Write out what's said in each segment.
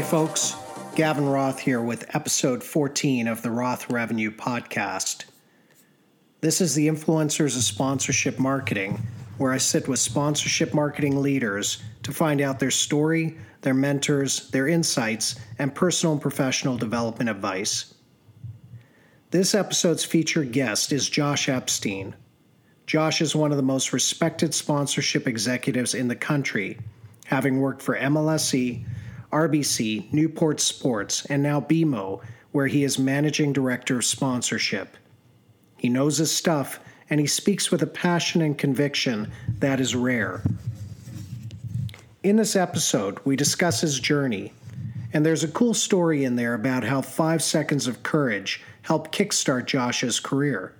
Hey, folks. Gavin Roth here with episode 14 of the Roth Revenue Podcast. This is the Influencers of Sponsorship Marketing, where I sit with sponsorship marketing leaders to find out their story, their mentors, their insights, and personal and professional development advice. This episode's featured guest is Josh Epstein. Josh is one of the most respected sponsorship executives in the country, having worked for MLSE, RBC, Newport Sports, and now BMO, where he is managing director of sponsorship. He knows his stuff and he speaks with a passion and conviction that is rare. In this episode, we discuss his journey, and there's a cool story in there about how five seconds of courage helped kickstart Josh's career.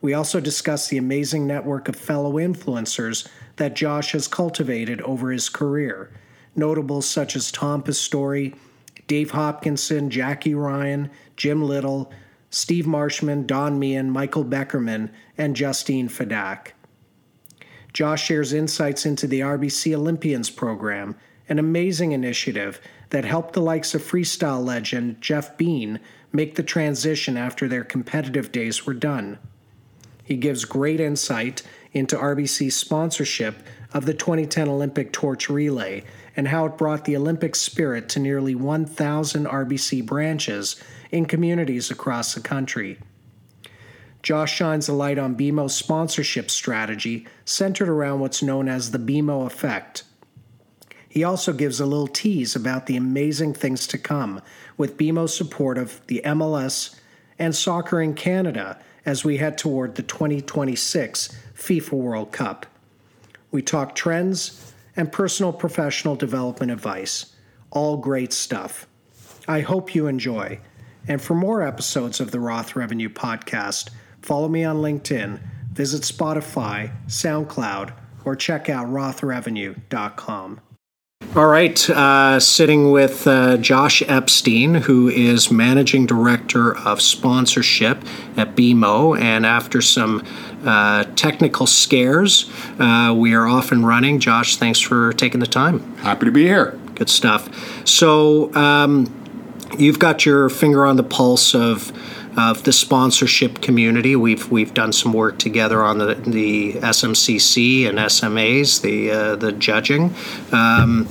We also discuss the amazing network of fellow influencers that Josh has cultivated over his career notables such as Tom Pastore, Dave Hopkinson, Jackie Ryan, Jim Little, Steve Marshman, Don Meehan, Michael Beckerman, and Justine Fedak. Josh shares insights into the RBC Olympians program, an amazing initiative that helped the likes of freestyle legend Jeff Bean make the transition after their competitive days were done. He gives great insight into RBC's sponsorship of the 2010 Olympic Torch Relay and how it brought the Olympic spirit to nearly 1,000 RBC branches in communities across the country. Josh shines a light on BMO's sponsorship strategy centered around what's known as the BMO effect. He also gives a little tease about the amazing things to come with BMO's support of the MLS and soccer in Canada as we head toward the 2026 FIFA World Cup. We talk trends and personal professional development advice. All great stuff. I hope you enjoy. And for more episodes of the Roth Revenue Podcast, follow me on LinkedIn, visit Spotify, SoundCloud, or check out rothrevenue.com. All right, uh, sitting with uh, Josh Epstein, who is Managing Director of Sponsorship at BMO. And after some uh, technical scares, uh, we are off and running. Josh, thanks for taking the time. Happy to be here. Good stuff. So, um, you've got your finger on the pulse of of the sponsorship community. We've we've done some work together on the the SMCC and SMAs, the uh, the judging. Um,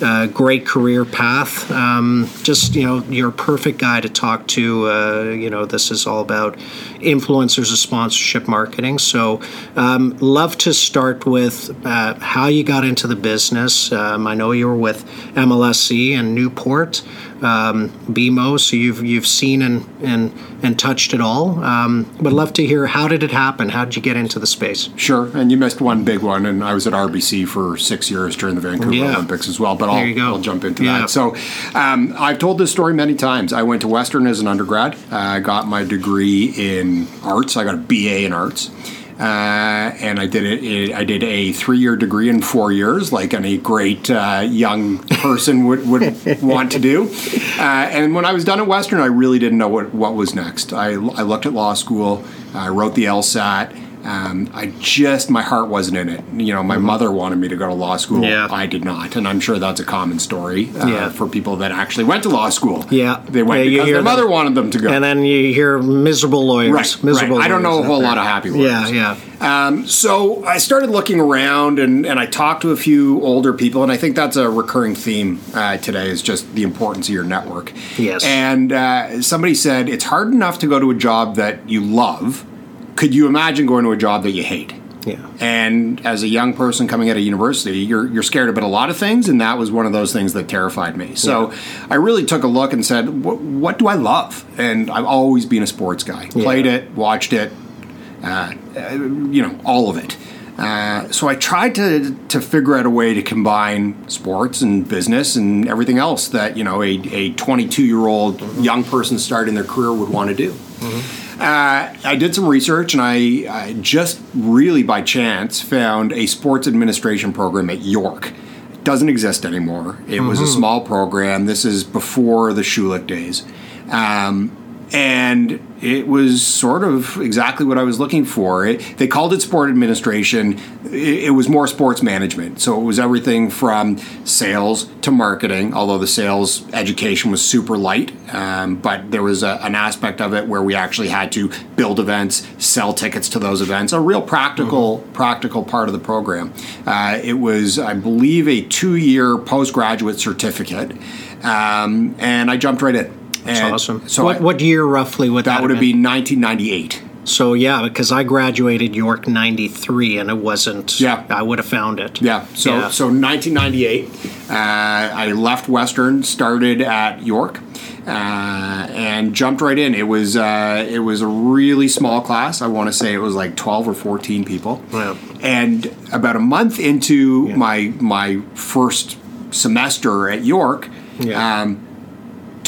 uh, great career path. Um, just you know, you're a perfect guy to talk to. Uh, you know, this is all about influencers of sponsorship marketing. So, um, love to start with uh, how you got into the business. Um, I know you were with MLSE and Newport um, BMO, so you've you've seen and and and touched it all. Um, but love to hear how did it happen? How did you get into the space? Sure, and you missed one big one, and I was at RBC for six years during the Vancouver yeah. Olympics as well. But I'll, I'll jump into yeah. that. So um, I've told this story many times. I went to Western as an undergrad. I got my degree in arts. I got a BA in arts. Uh, and I did it. I did a three-year degree in four years, like any great uh, young person would, would want to do. Uh, and when I was done at Western, I really didn't know what, what was next. I, I looked at law school. I wrote the LSAT. Um, I just my heart wasn't in it. You know, my mm-hmm. mother wanted me to go to law school. Yeah. I did not, and I'm sure that's a common story uh, yeah. for people that actually went to law school. Yeah, they went yeah, because their them. mother wanted them to go. And then you hear miserable lawyers. Right, miserable. Right. I don't know a whole lot of happy lawyers. Yeah, yeah. Um, so I started looking around, and, and I talked to a few older people, and I think that's a recurring theme uh, today is just the importance of your network. Yes. And uh, somebody said it's hard enough to go to a job that you love could you imagine going to a job that you hate? Yeah. And as a young person coming out of university, you're you're scared about a lot of things, and that was one of those things that terrified me. So yeah. I really took a look and said, "What do I love?" And I've always been a sports guy. Yeah. Played it, watched it, uh, uh, you know, all of it. Uh, so I tried to to figure out a way to combine sports and business and everything else that you know a, a 22 year old young person starting their career would want to do. Mm-hmm. Uh, I did some research and I, I, just really by chance found a sports administration program at York. It doesn't exist anymore. It mm-hmm. was a mm-hmm. small program. This is before the Schulich days. Um, and it was sort of exactly what I was looking for. It, they called it sport administration. It, it, was more sports management. So it was everything from sales to marketing, although the sales education was super light. Um, but there was a, an aspect of it where we actually had to build events, sell tickets to those events, a real practical, mm-hmm. practical part of the program. Uh, it was, I believe, a two year postgraduate certificate. Um, and I jumped right in. That's and awesome. So what, I, what year roughly would that, that would have been? 1998. So yeah, because I graduated York '93, and it wasn't. Yeah, I would have found it. Yeah. So yeah. so 1998, uh, I left Western, started at York, uh, and jumped right in. It was uh, it was a really small class. I want to say it was like 12 or 14 people. Yeah. And about a month into yeah. my my first semester at York. Yeah. Um,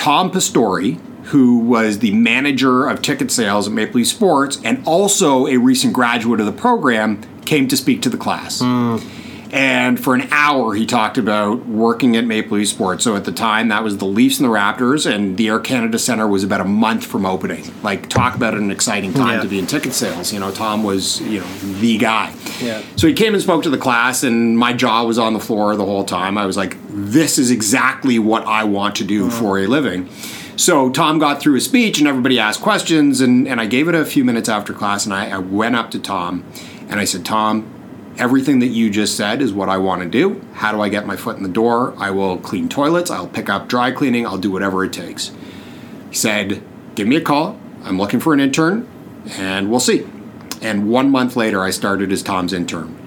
Tom Pastore, who was the manager of ticket sales at Maple Leaf Sports and also a recent graduate of the program, came to speak to the class. Mm. And for an hour, he talked about working at Maple Leaf Sports. So at the time, that was the Leafs and the Raptors, and the Air Canada Center was about a month from opening. Like, talk about an exciting time yeah. to be in ticket sales. You know, Tom was, you know, the guy. Yeah. So he came and spoke to the class, and my jaw was on the floor the whole time. I was like, this is exactly what I want to do mm. for a living. So Tom got through his speech, and everybody asked questions, and, and I gave it a few minutes after class, and I, I went up to Tom, and I said, Tom, everything that you just said is what I want to do. How do I get my foot in the door? I will clean toilets, I'll pick up dry cleaning, I'll do whatever it takes. He said, Give me a call. I'm looking for an intern, and we'll see. And one month later, I started as Tom's intern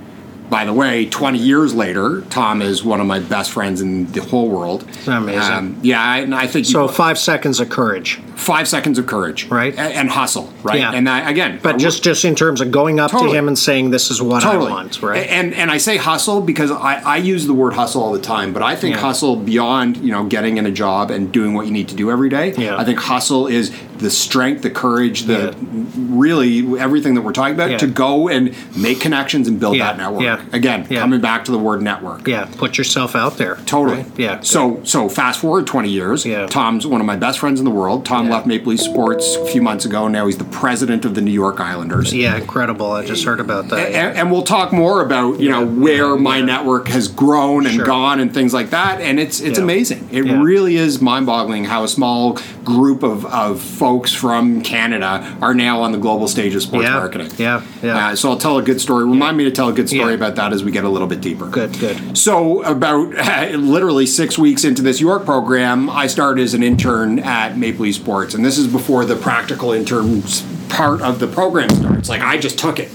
by the way, 20 years later, Tom is one of my best friends in the whole world. Amazing. Um, yeah, I, I think. So, you, five seconds of courage. Five seconds of courage. Right. And, and hustle, right? Yeah. And I, again. But just, just in terms of going up totally. to him and saying, this is what totally. I want, right? And, and I say hustle because I, I use the word hustle all the time, but I think yeah. hustle beyond, you know, getting in a job and doing what you need to do every day. Yeah. I think hustle is the strength, the courage, the yeah. really everything that we're talking about yeah. to go and make connections and build yeah. that network. Again, coming back to the word network. Yeah, put yourself out there. Totally. Right? Yeah. So so fast forward 20 years. Yeah. Tom's one of my best friends in the world. Tom left Maple Leaf Sports a few months ago. Now he's the president of the New York Islanders. Yeah, incredible. I just heard about that. And, and we'll talk more about you know where my network has grown and sure. gone and things like that. And it's it's amazing. It really is mind-boggling how a small group of of folks from Canada are now on the global stage of sports yeah, marketing. Yeah, yeah. Uh, so I'll tell a good story. Remind me to tell a good story yeah. about that as we get a little bit deeper. Good, good. So about uh, literally six weeks into this York program, I started as an intern at Maple Leaf Sports, and this is before the practical interns part of the program starts. Like I just took it.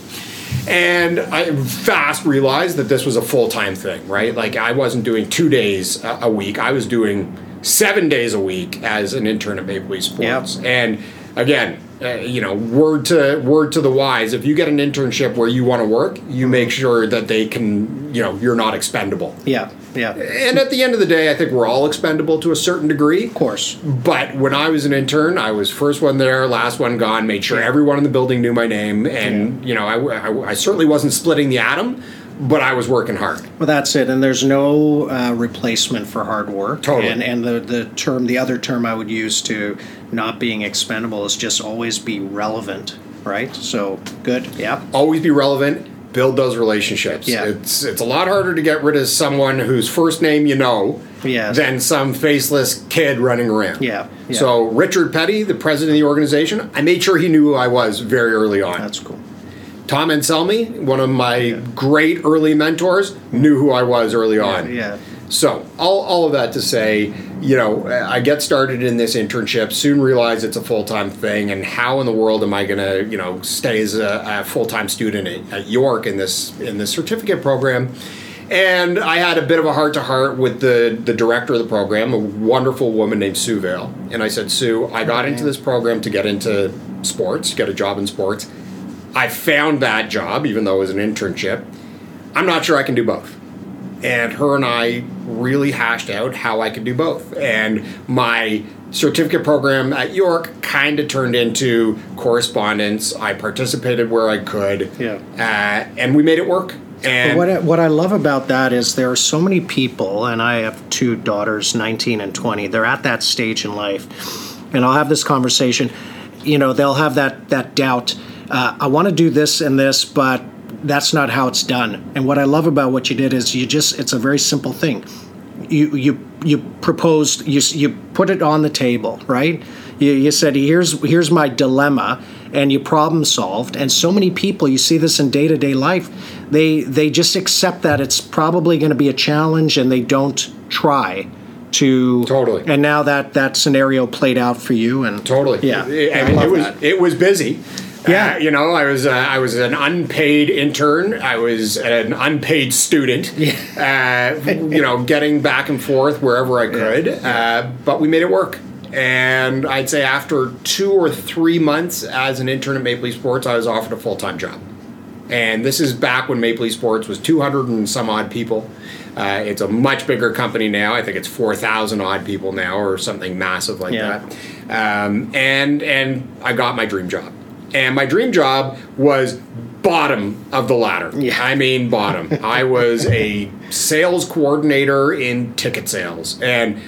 And I fast realized that this was a full time thing, right? Like I wasn't doing two days a week. I was doing seven days a week as an intern at Maple Leaf Sports. Yep. And again, uh, you know, word to word to the wise. If you get an internship where you want to work, you make sure that they can, you know, you're not expendable. Yeah, yeah. And at the end of the day, I think we're all expendable to a certain degree. Of course. But when I was an intern, I was first one there, last one gone. Made sure everyone in the building knew my name, and yeah. you know, I, I, I certainly wasn't splitting the atom but I was working hard. Well, that's it, and there's no uh, replacement for hard work. Totally. And, and the, the term, the other term I would use to not being expendable is just always be relevant, right? So good, yeah. Always be relevant. Build those relationships. Yeah. It's it's a lot harder to get rid of someone whose first name you know yes. than some faceless kid running around. Yeah. yeah. So Richard Peddie, the president of the organization, I made sure he knew who I was very early on. That's cool. Tom Anselmi, one of my yeah. great early mentors, knew who I was early on. Yeah. So all, all of that to say, you know, I get started in this internship, soon realize it's a full time thing, and how in the world am I going to, you know, stay as a, a full time student at, at, York in this in this certificate program? And I had a bit of a heart to heart with the the director of the program, a wonderful woman named Sue Vale, and I said, Sue, I got into this program to get into sports, get a job in sports. I found that job, even though it was an internship. I'm not sure I can do both. And her and I really hashed out how I could do both. And my certificate program at York kind of turned into correspondence. I participated where I could. Yeah. Uh, and we made it work. And what I, what I love about that is there are so many people, and I have two daughters, 19 and 20. They're at that stage in life, and I'll have this conversation you know they'll have that that doubt. Uh, I want to do this and this, but that's not how it's done. And what I love about what you did is you just it's a very simple thing. You you you proposed you you put it on the table, right? You, you said here's here's my dilemma and you problem solved and so many people you see this in day-to-day life they they just accept that it's probably going to be a challenge and they don't try to totally and now that that scenario played out for you and totally yeah I mean, it was that. it was busy yeah, uh, you know, I was uh, I was an unpaid intern. I was an unpaid student. Yeah. Uh, you know, getting back and forth wherever I could, yeah. Uh, but we made it work. And I'd say after two or three months as an intern at Maple Leaf Sports, I was offered a full time job. And this is back when Maple Leaf Sports was 200 and some odd people. Uh, it's a much bigger company now. I think it's 4,000 odd people now, or something massive like yeah. that. Um, and and I got my dream job, and my dream job was bottom of the ladder. Yeah. I mean bottom. I was a sales coordinator in ticket sales, and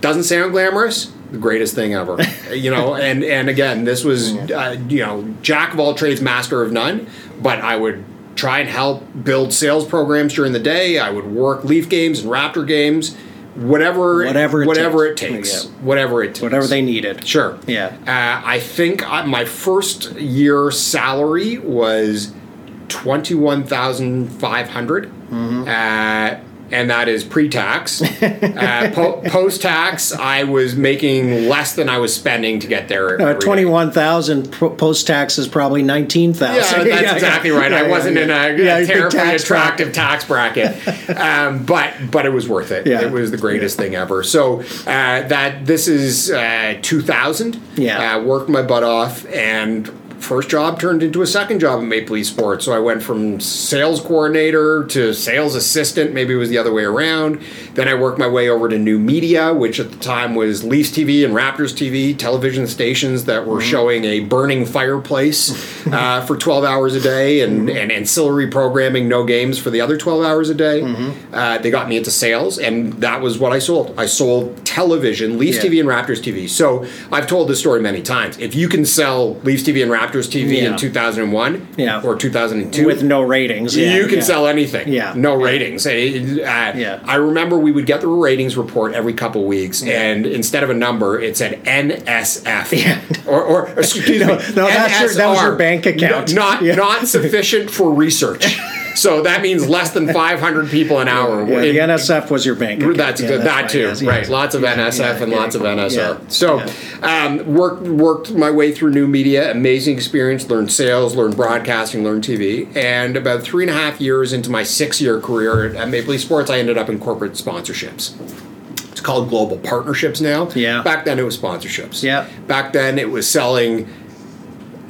doesn't sound glamorous the greatest thing ever. you know, and and again, this was uh, you know jack of all trades, master of none. But I would try and help build sales programs during the day. I would work Leaf games and Raptor games. Whatever, whatever, it whatever takes. it takes, yeah. whatever it takes, whatever they needed. Sure. Yeah. Uh, I think I, my first year salary was twenty one thousand five hundred. Mm-hmm. Uh, and that is pre-tax. uh, po- post-tax, I was making less than I was spending to get there. Uh, Twenty-one thousand post-tax is probably nineteen thousand. Yeah, that's yeah, exactly yeah. right. Yeah, I wasn't in a, a terribly attractive tax bracket, um, but but it was worth it. It was the greatest thing ever. So uh, that this is uh, two thousand. Yeah, uh, worked my butt off and first job turned into a second job at Maple Leaf Sports. So I went from sales coordinator to sales assistant, maybe it was the other way around. Then I worked my way over to new media, which at the time was Leafs TV and Raptors TV, television stations that were mm-hmm. showing a burning fireplace uh, for 12 hours a day and, mm-hmm. and ancillary programming, no games for the other 12 hours a day. Mm-hmm. Uh, they got me into sales, and that was what I sold. I sold television, Leafs yeah. TV and Raptors TV. So I've told this story many times. If you can sell Leafs TV and Raptors Raptors TV yeah. in 2001 yeah. or 2002 with no ratings. Yeah, you can sell anything. Yeah, no ratings. Uh, yeah. I remember we would get the ratings report every couple weeks, and instead of a number, it said NSF. Yeah. Or, or excuse no, me, no, that's your, that was your bank account. No, not not sufficient for research. so that means less than 500 people an hour. Yeah, the NSF was your bank. Account. That's yeah, good. That too, yes, right? Yes. Lots of NSF and lots of NSR. So um, worked worked my way through new media. Amazing experience. Learned sales, learned broadcasting, learned TV. And about three and a half years into my six year career at Maple Leaf Sports, I ended up in corporate sponsorships It's called global partnerships now. Yeah. Back then it was sponsorships. Yeah. Back then it was selling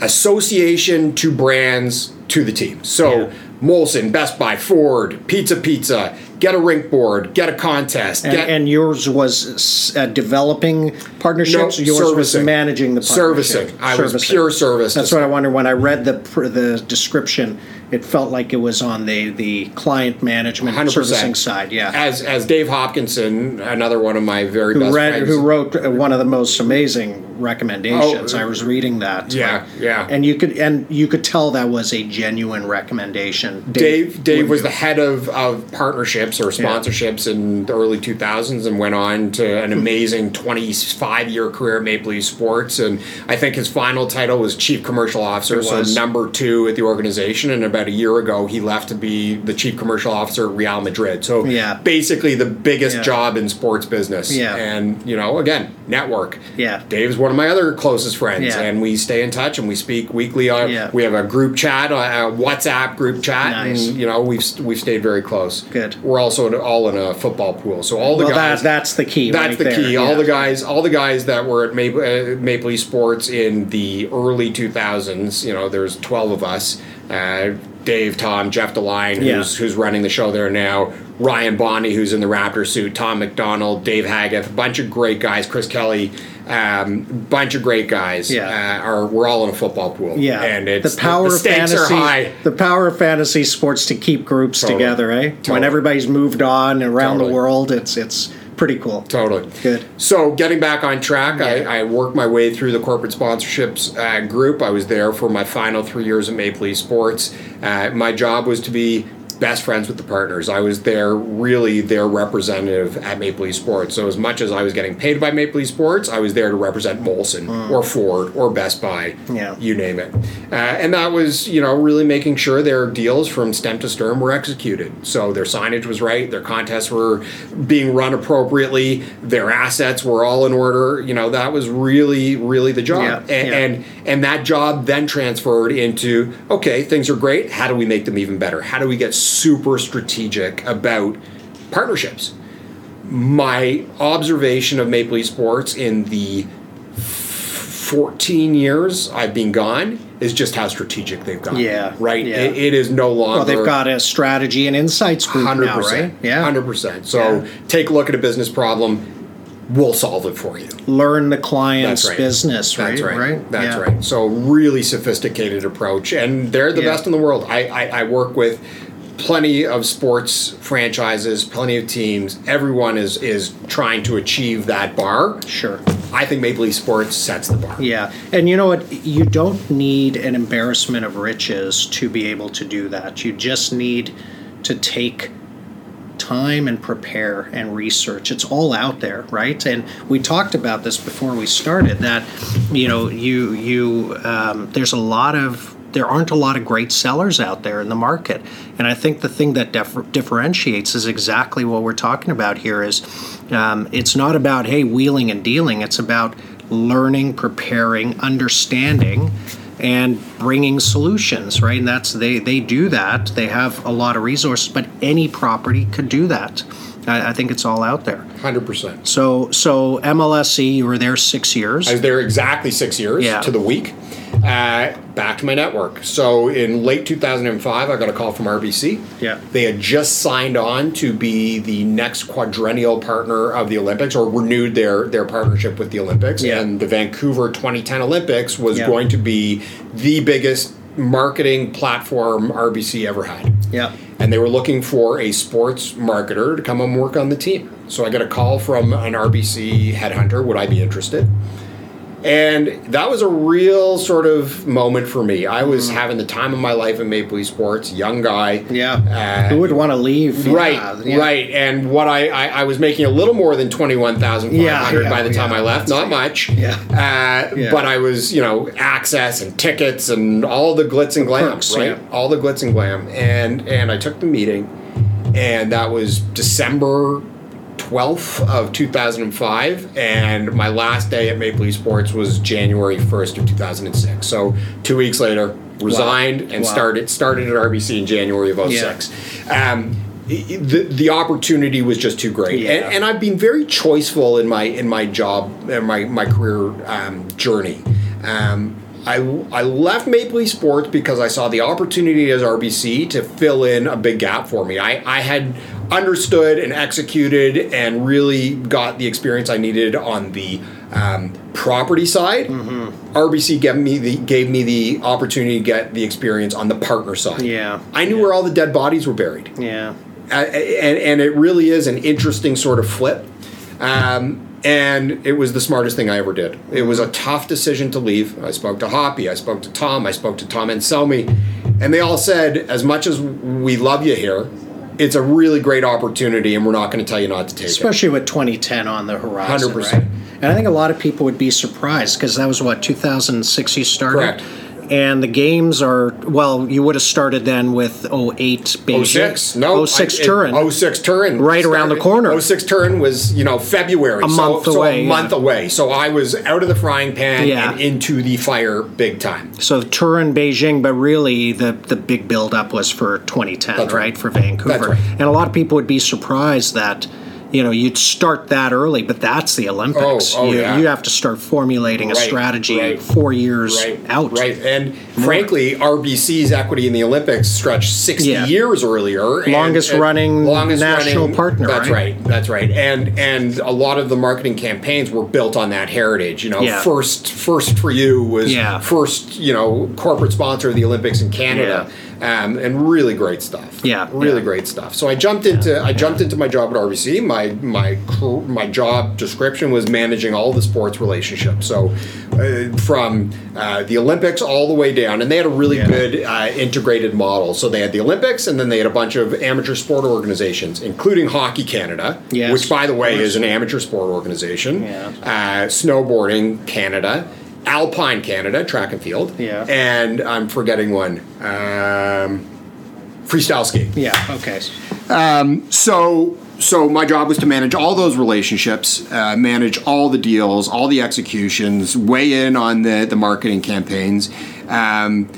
association to brands to the team. So yeah. Molson, Best Buy, Ford, Pizza Pizza, get a rink board, get a contest. And, get, and yours was uh, developing partnerships. No, yours servicing. was managing the servicing. I servicing. was pure service. That's what I wonder when I read the the description it felt like it was on the, the client management 100%. servicing side. Yeah. As as Dave Hopkinson, another one of my very who best read, friends, who wrote one of the most amazing recommendations. Oh, I was reading that. Yeah, yeah. And you could and you could tell that was a genuine recommendation. Dave Dave, Dave was the head of, of partnerships or sponsorships yeah. in the early 2000s and went on to an mm-hmm. amazing 25 year career at Maple Leaf Sports and I think his final title was chief commercial officer, so number 2 at the organization and about a year ago, he left to be the chief commercial officer at Real Madrid. So yeah. basically the biggest yeah. job in sports business. Yeah. And, you know, again, network. Yeah. Dave's one of my other closest friends, yeah. and we stay in touch and we speak weekly. On, yeah. We have a group chat, uh, a WhatsApp group chat, nice. and, you know, we've, we've stayed very close. Good. We're also all in a football pool. So all the well, guys. That, that's the key. That's right the there. key. All the guys, all the guys that were at Maple, uh, Maple Leaf Sports in the early 2000s, you know, there's 12 of us. Uh, Dave, Tom, Jeff DeLine, who's yeah. who's running the show there now. Ryan Bonney, who's in the Raptor suit. Tom McDonald, Dave Haggith, a bunch of great guys. Chris Kelly, um, bunch of great guys. Yeah, uh, are we're all in a football pool. Yeah, and it's the power the, the of fantasy. The power of fantasy sports to keep groups totally. together. Eh? Totally. When everybody's moved on around totally. the world, it's it's pretty cool. Totally. Good. So, getting back on track, yeah. I, I, worked my way through the corporate sponsorships uh, group. I was there for my final three years at Maple Leaf Sports. Uh, my job was to be best friends with the partners. I was there, really their representative at Maple Leaf Sports. So as much as I was getting paid by Maple Leaf Sports, I was there to represent Molson mm. or Ford or Best Buy, yeah. you name it. Uh, and that was, you know, really making sure their deals from stem to stern were executed. So their signage was right, their contests were being run appropriately, their assets were all in order. You know, that was really, really the job. Yeah. And, yeah. and and that job then transferred into okay, things are great. How do we make them even better? How do we get super strategic about partnerships. My observation of Maple Leaf Sports in the 14 years I've been gone is just how strategic they've gotten. Yeah. Right? Yeah. It, it is no longer. Well, they've got a strategy and insights group 100%, now, right? Yeah. 100%. So yeah. take a look at a business problem we'll solve it for you. Learn the client's right. business, right? That's right. right? That's yeah. right. So really sophisticated approach, and they're the best in the world. I, I, I work with plenty of sports franchises, plenty of teams. Everyone is is trying to achieve that bar. Sure. I think Maple Leaf Sports sets the bar. Yeah. And you know what? You don't need an embarrassment of riches to be able to do that. You just need to take time and prepare and research. It's all out there, right? And we talked about this before we started that you know you you um, there's a lot of there aren't a lot of great sellers out there in the market. And I think the thing that dif- differentiates is exactly what we're talking about here is um, it's not about, hey, wheeling and dealing. It's about learning, preparing, understanding, and bringing solutions, right? And that's, they, they do that. They have a lot of resources, but any property could do that. I, I think it's all out there. Hundred percent. So, so MLSE, you were there six years. I was there exactly six years yeah. to the week. Uh, back to my network. So in late 2005, I got a call from RBC. Yeah. They had just signed on to be the next quadrennial partner of the Olympics or renewed their, their partnership with the Olympics. Yeah. And the Vancouver 2010 Olympics was yeah. going to be the biggest marketing platform RBC ever had. Yeah. And they were looking for a sports marketer to come and work on the team. So I got a call from an RBC headhunter. Would I be interested? And that was a real sort of moment for me. I was mm. having the time of my life in Maple Leaf Sports, young guy. Yeah. Uh, Who would want to leave? Right, yeah. right. And what I, I, I, was making a little more than 21500 yeah, yeah, by the time I left. Not much. Yeah. Uh, yeah. But I was, you know, access and tickets and all the glitz and glam, Perks, right? All the glitz and glam. And, and I took the meeting, and that was December 12th of 2005 and my last day at Maple Leaf Sports was January 1st of 2006 so two weeks later resigned wow. and wow. started started at RBC in January of 06 yeah. um, the the opportunity was just too great, yeah. and, and, I've been very choiceful in my in my job and my my career um, journey. Um, I, I left Maple Leaf Sports because I saw the opportunity as RBC to fill in a big gap for me. I, I had understood and executed and really got the experience I needed on the um, property side. Mm-hmm. RBC gave me the gave me the opportunity to get the experience on the partner side. Yeah, I knew yeah. where all the dead bodies were buried. Yeah, uh, and and it really is an interesting sort of flip. Um, and it was the smartest thing I ever did. It was a tough decision to leave. I spoke to Hoppy, I spoke to Tom, I spoke to Tom and Anselmi, and they all said, as much as we love you here, it's a really great opportunity, and we're not going to tell you not to take Especially it. Especially with 2010 on the horizon. 100%. Right? And I think a lot of people would be surprised because that was what 2006 you started. Correct and the games are well you would have started then with 08 Beijing 06 no 06 Turin 06 Turin right started, around the corner 06 Turin was you know February a so, month so away a month yeah. away so I was out of the frying pan yeah. and into the fire big time so Turin Beijing but really the the big build up was for 2010 right. right. for Vancouver right. and a lot of people would be surprised that you know you'd start that early but that's the olympics oh, oh, you, yeah. you have to start formulating a strategy right, four years right, out right and More. frankly rbc's equity in the olympics stretched 60 yeah. years earlier longest and, running longest national running, partner that's right? right that's right and and a lot of the marketing campaigns were built on that heritage you know yeah. first first for you was first you know corporate sponsor of the olympics in canada um, and really great stuff. Yeah, really yeah. great stuff. So I jumped into I jumped into my job at RBC. My my my my job description was managing all the sports relationships. So uh, from uh, the Olympics all the way down, and they had a really yeah. good uh, integrated model. So they had the Olympics, and then they had a bunch of amateur sport organizations, including Hockey Canada, yes. which by the way is an amateur sport organization. Yeah. Uh, snowboarding Canada. Alpine Canada, track and field. Yeah. And I'm forgetting one. Um, freestyle ski. Yeah. Okay. Um, so so my job was to manage all those relationships, uh, manage all the deals, all the executions, weigh in on the the marketing campaigns. Um,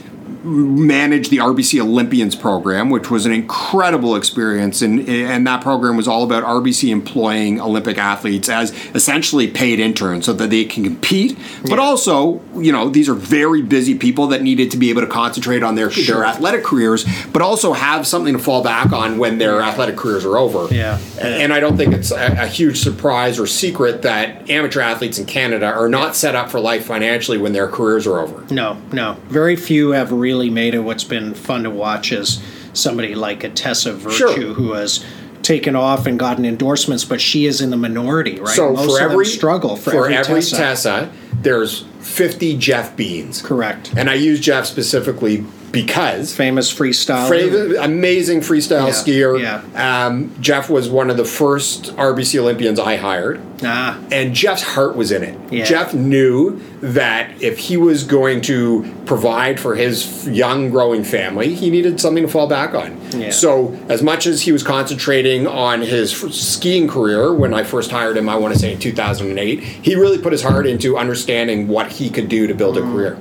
managed the RBC Olympians program, which was an incredible experience, and and that program was all about RBC employing Olympic athletes as essentially paid interns so that they can compete, but also you know these are very busy people that needed to be able to concentrate on their sure. their athletic careers, but also have something to fall back on when their athletic careers are over. Yeah, and, I don't think it's a, a, huge surprise or secret that amateur athletes in Canada are not set up for life financially when their careers are over. No, no, very few have really really made it what's been fun to watch is somebody like a Tessa Virtue sure. who has taken off and gotten endorsements, but she is in the minority, right? So Most for every struggle for, for every, every Tessa, Tessa, there's 50 Jeff Beans. Correct. And I use Jeff specifically because famous freestyle, fra- amazing freestyle yeah, skier. Yeah. Um, Jeff was one of the first RBC Olympians I hired, ah. and Jeff's heart was in it. Yeah. Jeff knew that if he was going to provide for his young growing family, he needed something to fall back on. Yeah. So, as much as he was concentrating on his skiing career when I first hired him, I want to say in 2008, he really put his heart into understanding what he could do to build a mm. career.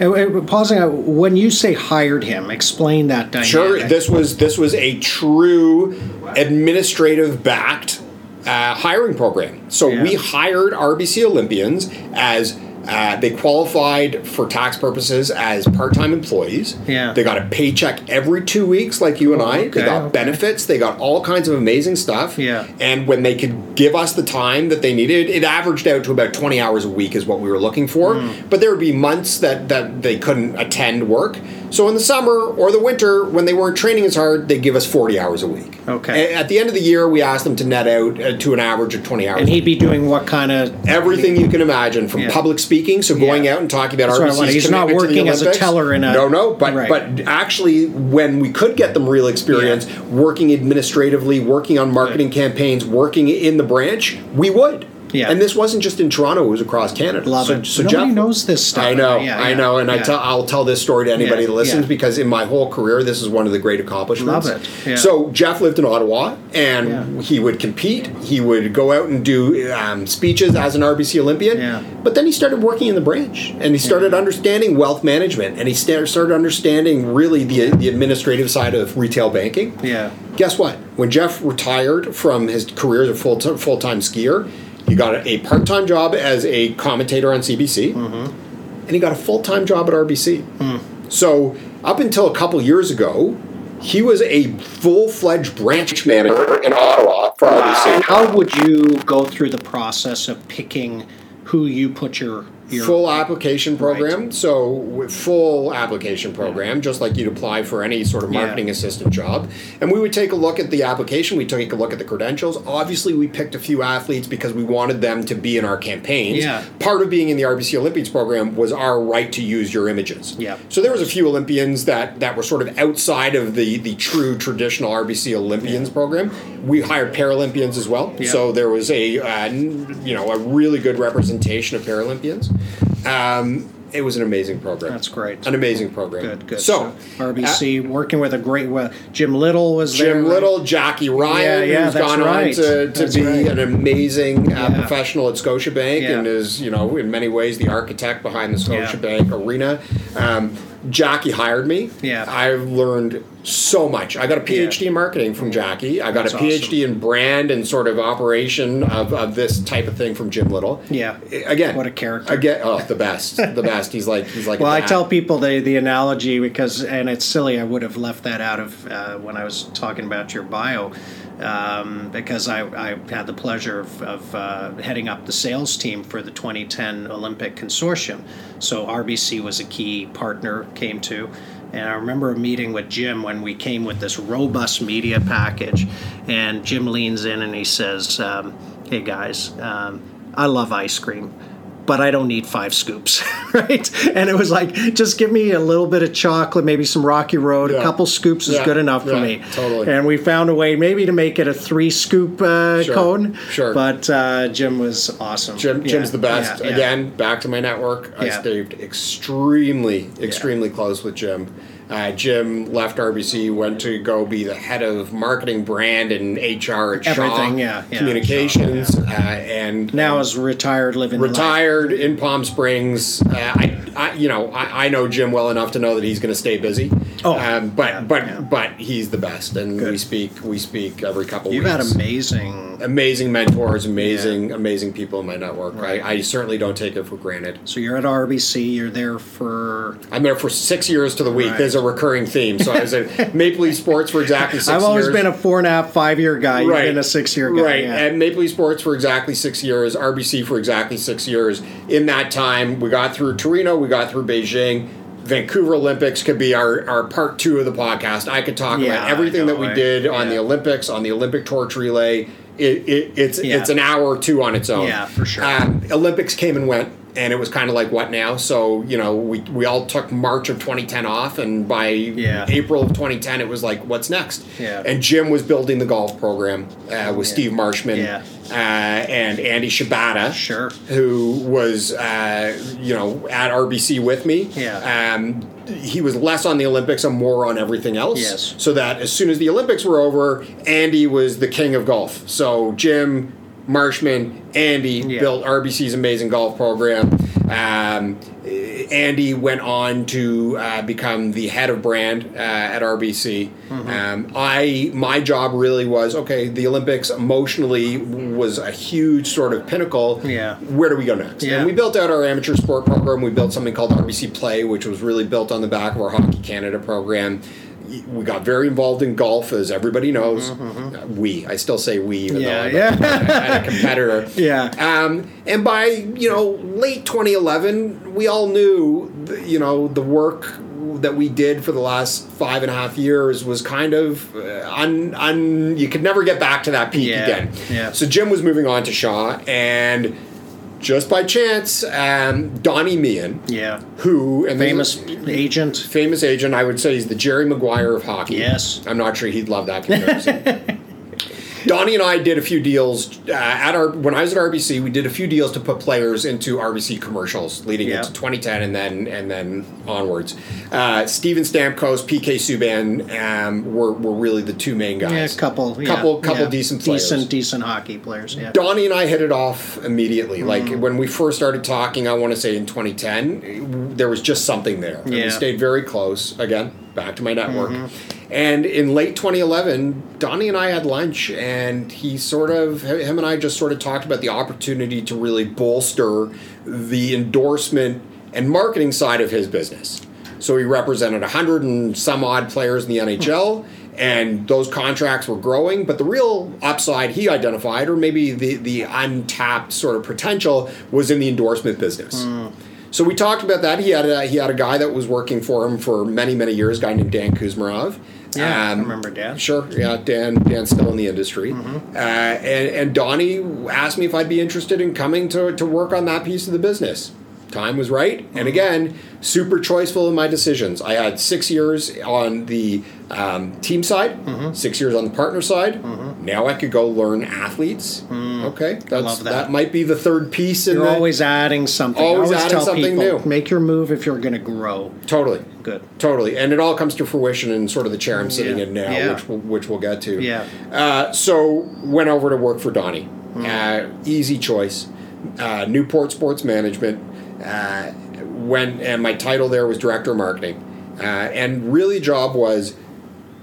And, pausing, when you say hired him, explain that dynamic. Sure, this was this was a true administrative backed uh, hiring program. So yeah. we hired RBC Olympians as uh, they qualified for tax purposes as part-time employees. Yeah. They got a paycheck every two weeks, like you and I. Okay, they got okay. benefits. They got all kinds of amazing stuff. Yeah. And when they could give us the time that they needed, it averaged out to about 20 hours a week is what we were looking for. Mm. But there would be months that, that they couldn't attend work. So in the summer or the winter, when they weren't training as hard, they give us 40 hours a week. Okay. At the end of the year, we asked them to net out uh, to an average of 20 hours. And he'd be doing what kind of? Everything you can imagine, from yeah. public speaking, so going yeah. out and talking about That's RBC's He's not working as a teller in a. No, no, but right. but actually, when we could get them real experience, yeah. working administratively, working on marketing right. campaigns, working in the branch, we would. Yeah. And this wasn't just in Toronto; it was across Canada. Love so, it. So Nobody Jeff, knows this stuff. I know, yeah, I know, and yeah. I tell I'll tell this story to anybody that listens because in my whole career, this is one of the great accomplishments. Love it. So Jeff lived in Ottawa, and he would compete. He would go out and do um, speeches as an RBC Olympian. Yeah. But then he started working in the branch, and he started understanding wealth management, and he started understanding really the the administrative side of retail banking. Yeah. Guess what? When Jeff retired from his career as a full full time skier he got a part time job as a commentator on CBC, mm-hmm. and he got a full time job at RBC. Mm. So, up until a couple years ago, he was a full fledged branch manager in Ottawa for RBC. How would you go through the process of picking who you put your full application program. Right. So full application program, just like you'd apply for any sort of marketing yeah. assistant job. And we would take a look at the application. We took a look at the credentials. Obviously, we picked a few athletes because we wanted them to be in our campaigns. Yeah. Part of being in the RBC Olympians program was our right to use your images. Yeah. So there was a few Olympians that that were sort of outside of the the true traditional RBC Olympians yeah. program. We hired Paralympians as well. Yeah. So there was a uh, you know a really good representation of Paralympians. Um, it was an amazing program. That's great. An amazing program. Good, good. So, so RBC uh, working with a great well, Jim Little was Jim there. Jim Little, right? Jackie Ryan, yeah, yeah, who's gone right. on to, to be right. an amazing uh, yeah. professional at Scotiabank and is, you know, in many ways the architect behind the Scotiabank arena. Um, Jackie hired me. Yeah. I've learned so much. I got a PhD yeah. in marketing from Jackie. I got That's a PhD awesome. in brand and sort of operation of, of this type of thing from Jim Little. Yeah. Again, what a character. Again, oh, the best, the best. He's like he's like. Well, I tell people the the analogy because, and it's silly. I would have left that out of uh, when I was talking about your bio. Um, because I, I, had the pleasure of, of uh, heading up the sales team for the 2010 Olympic Consortium. So RBC was a key partner, came to, And I remember a meeting with Jim when we came with this robust media package, and Jim leans in and he says, um, "Hey guys, um, I love ice cream." But I don't need five scoops, right? And it was like, just give me a little bit of chocolate, maybe some Rocky Road, yeah. a couple scoops is yeah. good enough for me. Totally. And we found a way maybe to make it a three scoop uh, sure. cone. Sure. But uh, Jim was awesome. Jim, Jim's the best. Again, back to my network. I stayed extremely, extremely close with Jim. Uh, Jim left RBC, went to go be the head of marketing, brand, and HR at Everything, Shaw yeah, yeah, Communications, Shaw, yeah. Uh, and now is retired, living retired in Palm Springs. Uh, I, I, you know, I, I, know Jim well enough to know that he's going to stay busy. Oh, um, but but but he's the best, and Good. we speak we speak every couple. Of weeks. You've weeks. had amazing, amazing mentors, amazing amazing people in my network. Right. I, I certainly don't take it for granted. So you're at RBC. You're there for. I'm there for six years to the week. Right. There's a recurring theme. So I was at Maple Leaf Sports for exactly six I've always years. been a four and a half, five year guy. You've right. been a six year guy. Right. Yeah. At Maple Leaf Sports for exactly six years, RBC for exactly six years. In that time, we got through Torino, we got through Beijing. Vancouver Olympics could be our, our part two of the podcast. I could talk yeah, about everything that we did on the Olympics, on the Olympic torch relay. It, it, it's yeah. it's an hour or two on its own. Yeah, for sure. Um, Olympics came and went and it was kind of like what now so you know we, we all took march of 2010 off and by yeah. april of 2010 it was like what's next yeah. and jim was building the golf program uh, with yeah. steve marshman yeah. uh, and andy shibata sure who was uh, you know at rbc with me yeah. Um, he was less on the Olympics and more on everything else. Yes. So that as soon as the Olympics were over, Andy was the king of golf. So Jim, Marshman, Andy yeah. built RBC's amazing golf program. Um, Andy went on to uh, become the head of brand uh, at RBC. Mm-hmm. Um, I my job really was okay. The Olympics emotionally was a huge sort of pinnacle. Yeah. Where do we go next? Yeah. And we built out our amateur sport program. We built something called RBC Play, which was really built on the back of our Hockey Canada program we got very involved in golf, as everybody knows. Mm-hmm. mm-hmm. Uh, we, I still say we, even yeah, though I'm yeah. a, a competitor. yeah. Um, and by you know late 2011, we all knew, the, you know, the work that we did for the last five and a half years was kind of uh, un, un you could never get back to that peak yeah, again. Yeah. So Jim was moving on to Shaw, and just by chance, um, Donnie Meehan, yeah, who and famous agent, famous agent, I would say he's the Jerry Maguire of hockey. Yes, I'm not sure he'd love that comparison. Donnie and I did a few deals uh, at our when I was at RBC. We did a few deals to put players into RBC commercials leading yeah. into 2010 and then and then onwards. Uh, Steven Stamkos, PK Subban um, were, were really the two main guys. Yeah, a couple, couple, yeah, couple yeah. decent players. decent, decent hockey players. Yeah. Donnie and I hit it off immediately. Mm. Like when we first started talking, I want to say in 2010, there was just something there. And yeah. we stayed very close. Again, back to my network. Mm-hmm. And in late 2011, Donnie and I had lunch, and he sort of, him and I just sort of talked about the opportunity to really bolster the endorsement and marketing side of his business. So he represented 100 and some odd players in the NHL, and those contracts were growing. But the real upside he identified, or maybe the, the untapped sort of potential, was in the endorsement business. Mm. So we talked about that. He had a, he had a guy that was working for him for many many years, a guy named Dan Kuzmarov. Yeah, um, I remember Dan. Sure, yeah, Dan. Dan's still in the industry, mm-hmm. uh, and and Donnie asked me if I'd be interested in coming to to work on that piece of the business. Time was right, mm-hmm. and again, super choiceful in my decisions. I had six years on the um, team side, mm-hmm. six years on the partner side. Mm-hmm. Now I could go learn athletes. Mm. Okay, that's that. that. might be the third piece. You're the, always adding something. Always, always adding something people, new. Make your move if you're going to grow. Totally. Good. Totally, and it all comes to fruition in sort of the chair I'm sitting yeah. in now, yeah. which we'll, which we'll get to. Yeah. Uh, so went over to work for Donnie. Mm. Uh, easy choice. Uh, Newport Sports Management. Uh, when and my title there was director of marketing, uh, and really job was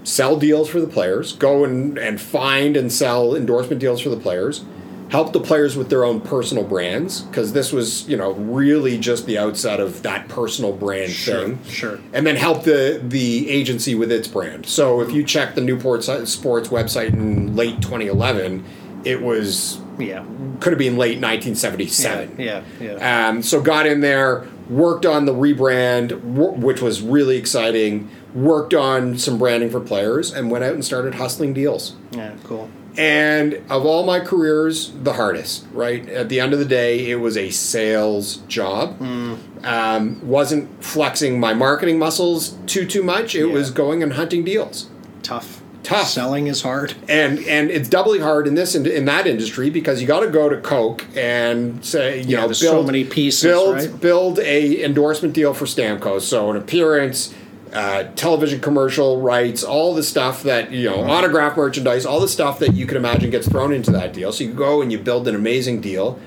sell deals for the players, go and, and find and sell endorsement deals for the players, help the players with their own personal brands because this was you know really just the outset of that personal brand sure, thing. Sure. And then help the the agency with its brand. So if you check the Newport Sports website in late 2011, it was yeah could have been late 1977. Yeah, yeah. yeah. Um, so got in there, worked on the rebrand, which was really exciting. worked on some branding for players, and went out and started hustling deals. Yeah, cool. And of all my careers, the hardest, right? At the end of the day, it was a sales job. Mm. Um, wasn't flexing my marketing muscles too too much. It yeah. was going and hunting deals. Tough. Tough. Selling is hard. And and it's doubly hard in this in, in that industry because you got to go to Coke and say you yeah, know build so many pieces build right? build a endorsement deal for Stamkos. So an appearance uh, television commercial rights, all the stuff that you know, autograph merchandise, all the stuff that you can imagine gets thrown into that deal. So you go and you build an amazing deal,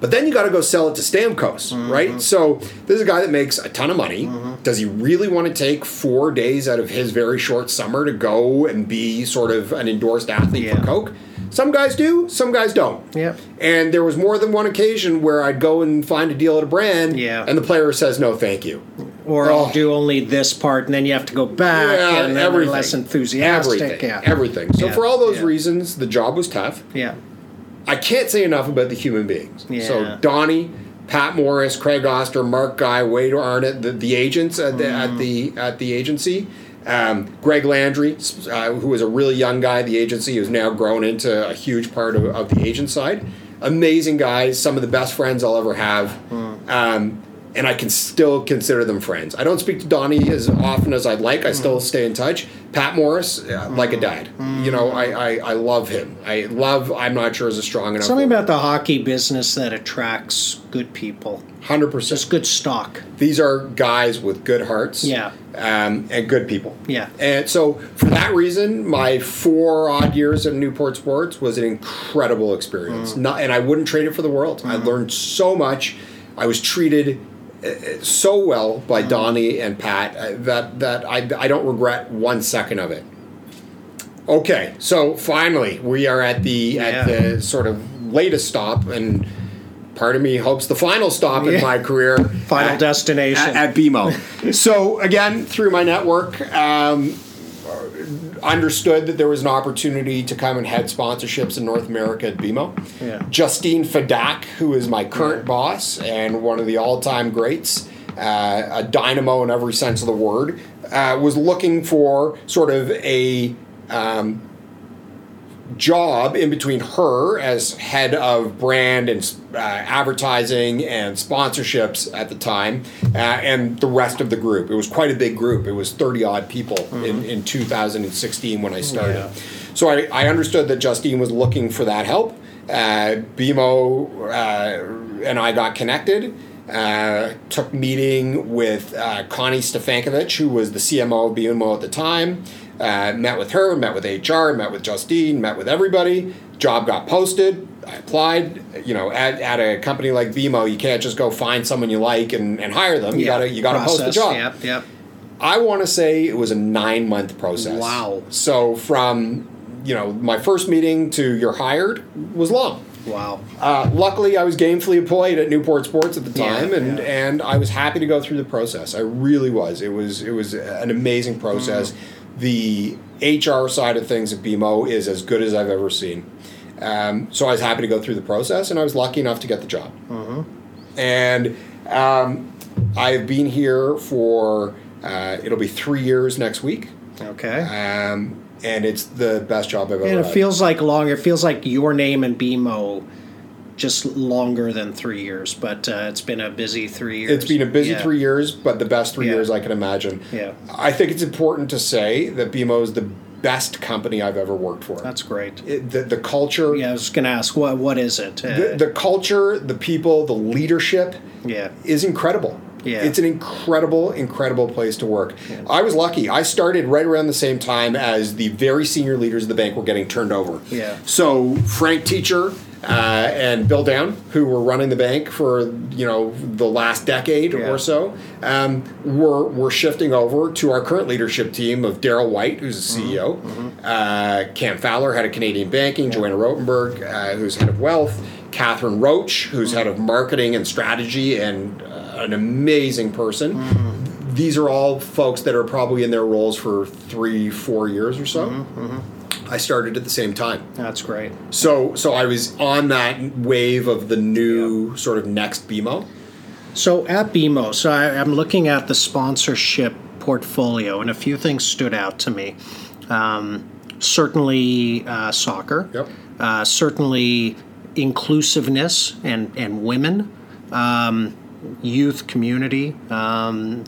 but then you got to go sell it to Stamkos, mm-hmm. right? So this is a guy that makes a ton of money. Mm-hmm. Does he really want to take four days out of his very short summer to go and be sort of an endorsed athlete yeah. for Coke? Some guys do, some guys don't. Yeah. And there was more than one occasion where I'd go and find a deal at a brand, yeah. and the player says no, thank you or oh. I'll do only this part, and then you have to go back, yeah, and then everything. less enthusiastic. Everything, yeah. everything. So yeah. for all those yeah. reasons, the job was tough. Yeah, I can't say enough about the human beings. Yeah. So Donnie, Pat Morris, Craig Oster, Mark Guy, Wade Arnott, the, the agents at the, mm. at the at the agency. Um, Greg Landry, uh, who was a really young guy at the agency, who's now grown into a huge part of, of the agent side. Amazing guys, some of the best friends I'll ever have. Mm. Um, and I can still consider them friends. I don't speak to Donnie as often as I'd like. I still stay in touch. Pat Morris, uh, like a dad. You know, I, I, I love him. I love. I'm not sure is a strong enough. Something about the hockey business that attracts good people. Hundred percent. Just good stock. These are guys with good hearts. Yeah. Um, and good people. Yeah. And so for that reason, my four odd years at Newport Sports was an incredible experience. Mm. Not, and I wouldn't trade it for the world. Mm. I learned so much. I was treated so well by mm-hmm. Donnie and Pat uh, that that I, I don't regret one second of it. Okay, so finally we are at the yeah. at the sort of latest stop, and part of me hopes the final stop yeah. in my career, final at, destination at, at BMO. so again, through my network. Um, understood that there was an opportunity to come and head sponsorships in North America at BMO. Yeah. Justine Fedak, who is my current yeah. boss and one of the all-time greats, uh, a dynamo in every sense of the word, uh, was looking for sort of a um, job in between her as head of brand and uh, advertising and sponsorships at the time uh, and the rest of the group. It was quite a big group. It was 30 odd people mm-hmm. in, in 2016 when I started. Yeah. So I, I understood that Justine was looking for that help. Uh, BMO uh, and I got connected. Uh, took meeting with uh, Connie Stefankovic, who was the CMO of BMO at the time. Uh, met with her, met with HR, met with Justine, met with everybody. Job got posted. I applied. You know, at, at a company like BMO, you can't just go find someone you like and, and hire them. You gotta you gotta post the job. Yep, yep. I want to say it was a nine month process. Wow. So from you know my first meeting to you're hired was long. Wow. Uh, luckily, I was gamefully employed at Newport Sports at the time, yeah, and yeah. and I was happy to go through the process. I really was. It was it was an amazing process. Mm the HR side of things at BMO is as good as I've ever seen. Um, so I was happy to go through the process, and I was lucky enough to get the job. Mm-hmm. And um, I've been here for uh, it'll be three years next week. Okay. Um, and it's the best job I've ever. And it had. feels like longer. It feels like your name and BMO just longer than three years, but uh, it's been a busy three years. It's been a busy yeah. three years, but the best three yeah. years I can imagine. Yeah. I think it's important to say that BMO is the best company I've ever worked for. That's great. It, the, the culture. Yeah, I was going to ask, what what is it? Uh, the, the culture, the people, the leadership yeah. is incredible. Yeah. It's an incredible, incredible place to work. Yeah. I was lucky. I started right around the same time as the very senior leaders of the bank were getting turned over. Yeah. So Frank Techar uh, and Bill Downe, who were running the bank for you know the last decade yeah. or so, um, we're, we're shifting over to our current leadership team of Darryl White, who's the CEO, mm-hmm. mm-hmm. uh, Cam Fowler, head of Canadian banking, yeah. Joanna Rotenberg, uh, who's head of wealth, Catherine Roche, who's mm-hmm. head of marketing and strategy, and uh, an amazing person. Mm-hmm. These are all folks that are probably in their roles for three, four years or so. Mm-hmm. Mm-hmm. I started at the same time. That's great. So so I was on that wave of the new yeah. sort of next BMO. So at BMO, so I, am looking at the sponsorship portfolio, and a few things stood out to me. Um, certainly, uh, soccer. Yep. Uh, certainly, inclusiveness and and women, um, youth community. Um,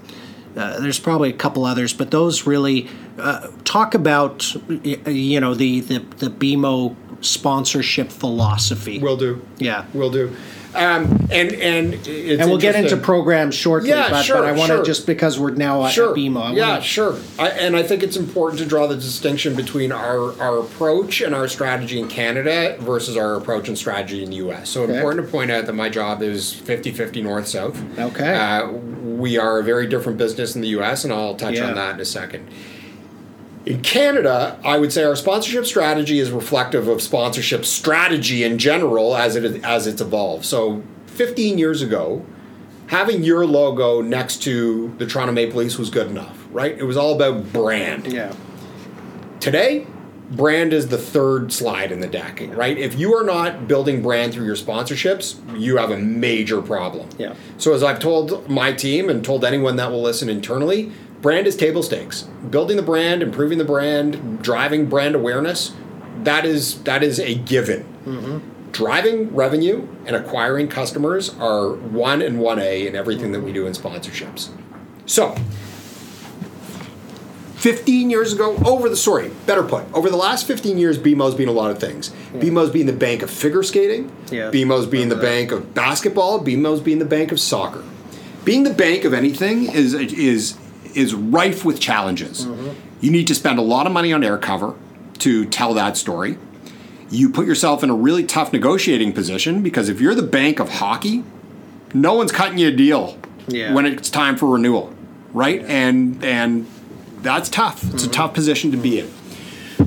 uh, there's probably a couple others, but those really uh, talk about you know the the the BMO sponsorship philosophy. Will do. Yeah, will do. Um, and and and we'll get into programs shortly. Yeah, but, sure, but I want to sure. just because we're now sure. at BMO. I yeah, wanna, sure. I, and I think it's important to draw the distinction between our our approach and our strategy in Canada versus our approach and strategy in the U.S. So Okay. important to point out that my job is 50-50 north south. Okay. Uh, we are a very different business in the U.S. and I'll touch Yeah. on that in a second. In Canada, I would say our sponsorship strategy is reflective of sponsorship strategy in general as it as it's evolved. So, 15 years ago, having your logo next to the Toronto Maple Leafs was good enough, right? It was all about brand. yeah, Today, brand is the third slide in the deck, right? If you are not building brand through your sponsorships, you have a major problem. Yeah. So as I've told my team and told anyone that will listen internally, brand is table stakes. Building the brand, improving the brand, driving brand awareness, that is that is a given. Mm-hmm. Driving revenue and acquiring customers are one and one A in everything that we do in sponsorships. So, 15 years ago, over the sorry, better put, over the last 15 years, BMO's been a lot of things. BMO's been the bank of figure skating. Yeah. BMO's being the that. bank of basketball. BMO's being the bank of soccer. Being the bank of anything is is is rife with challenges. Mm-hmm. You need to spend a lot of money on air cover to tell that story. You put yourself in a really tough negotiating position because if you're the bank of hockey, no one's cutting you a deal Yeah. when it's time for renewal, right? And and that's tough. It's a tough position to be in.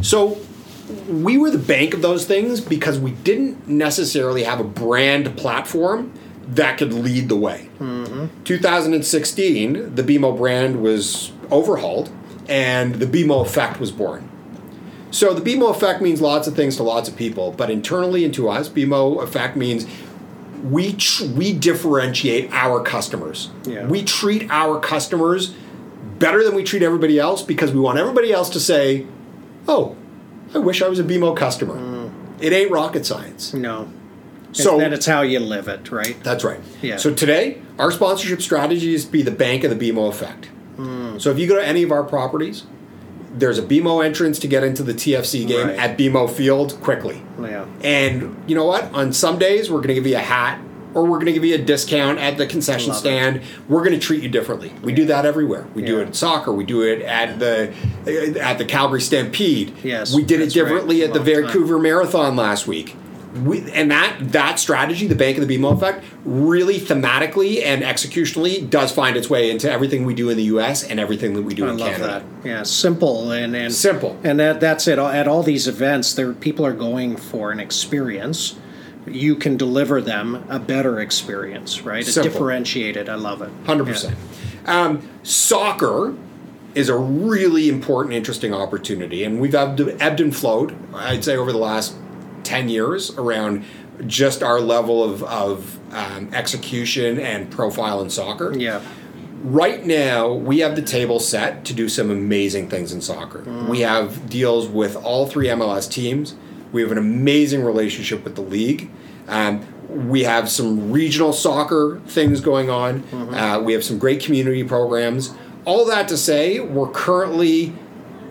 So we were the bank of those things because we didn't necessarily have a brand platform that could lead the way. 2016, the BMO brand was overhauled and the BMO effect was born. So the BMO effect means lots of things to lots of people, but internally and to us, BMO effect means we tr- we differentiate our customers. Yeah. We treat our customers better than we treat everybody else because we want everybody else to say, "Oh, I wish I was a BMO customer." Mm. It ain't rocket science. no. So then it's how you live it, right? that's right. Yeah. So today, our sponsorship strategy is to be the bank of the BMO effect. Hmm. So if you go to any of our properties, there's a BMO entrance to get into the TFC game Right. at BMO Field quickly. Yeah. And you know what? On some days, we're going to give you a hat or we're going to give you a discount at the concession Love it. stand. We're going to treat you differently. We do that everywhere. We do it in soccer. We do it at the at the Calgary Stampede. Yes, We did it that's right. differently at the Long time. Vancouver Marathon last week. We, and that that strategy, the Bank of the BMO effect, really thematically and executionally does find its way into everything we do in the U.S. and everything that we do I in love Canada. that. Yeah, simple and, and Simple. and that that's it. At all these events, there people are going for an experience. You can deliver them a better experience, right? Simple. differentiated. I love it. Hundred percent. Um, soccer is a really important, interesting opportunity, and we've ebbed, ebbed and flowed. I'd say over the last ten years around just our level of, of um, execution and profile in soccer. Yeah. Right now, we have the table set to do some amazing things in soccer. We have deals with all three MLS teams. We have an amazing relationship with the league. Um, we have some regional soccer things going on. Uh, we have some great community programs. All that to say, we're currently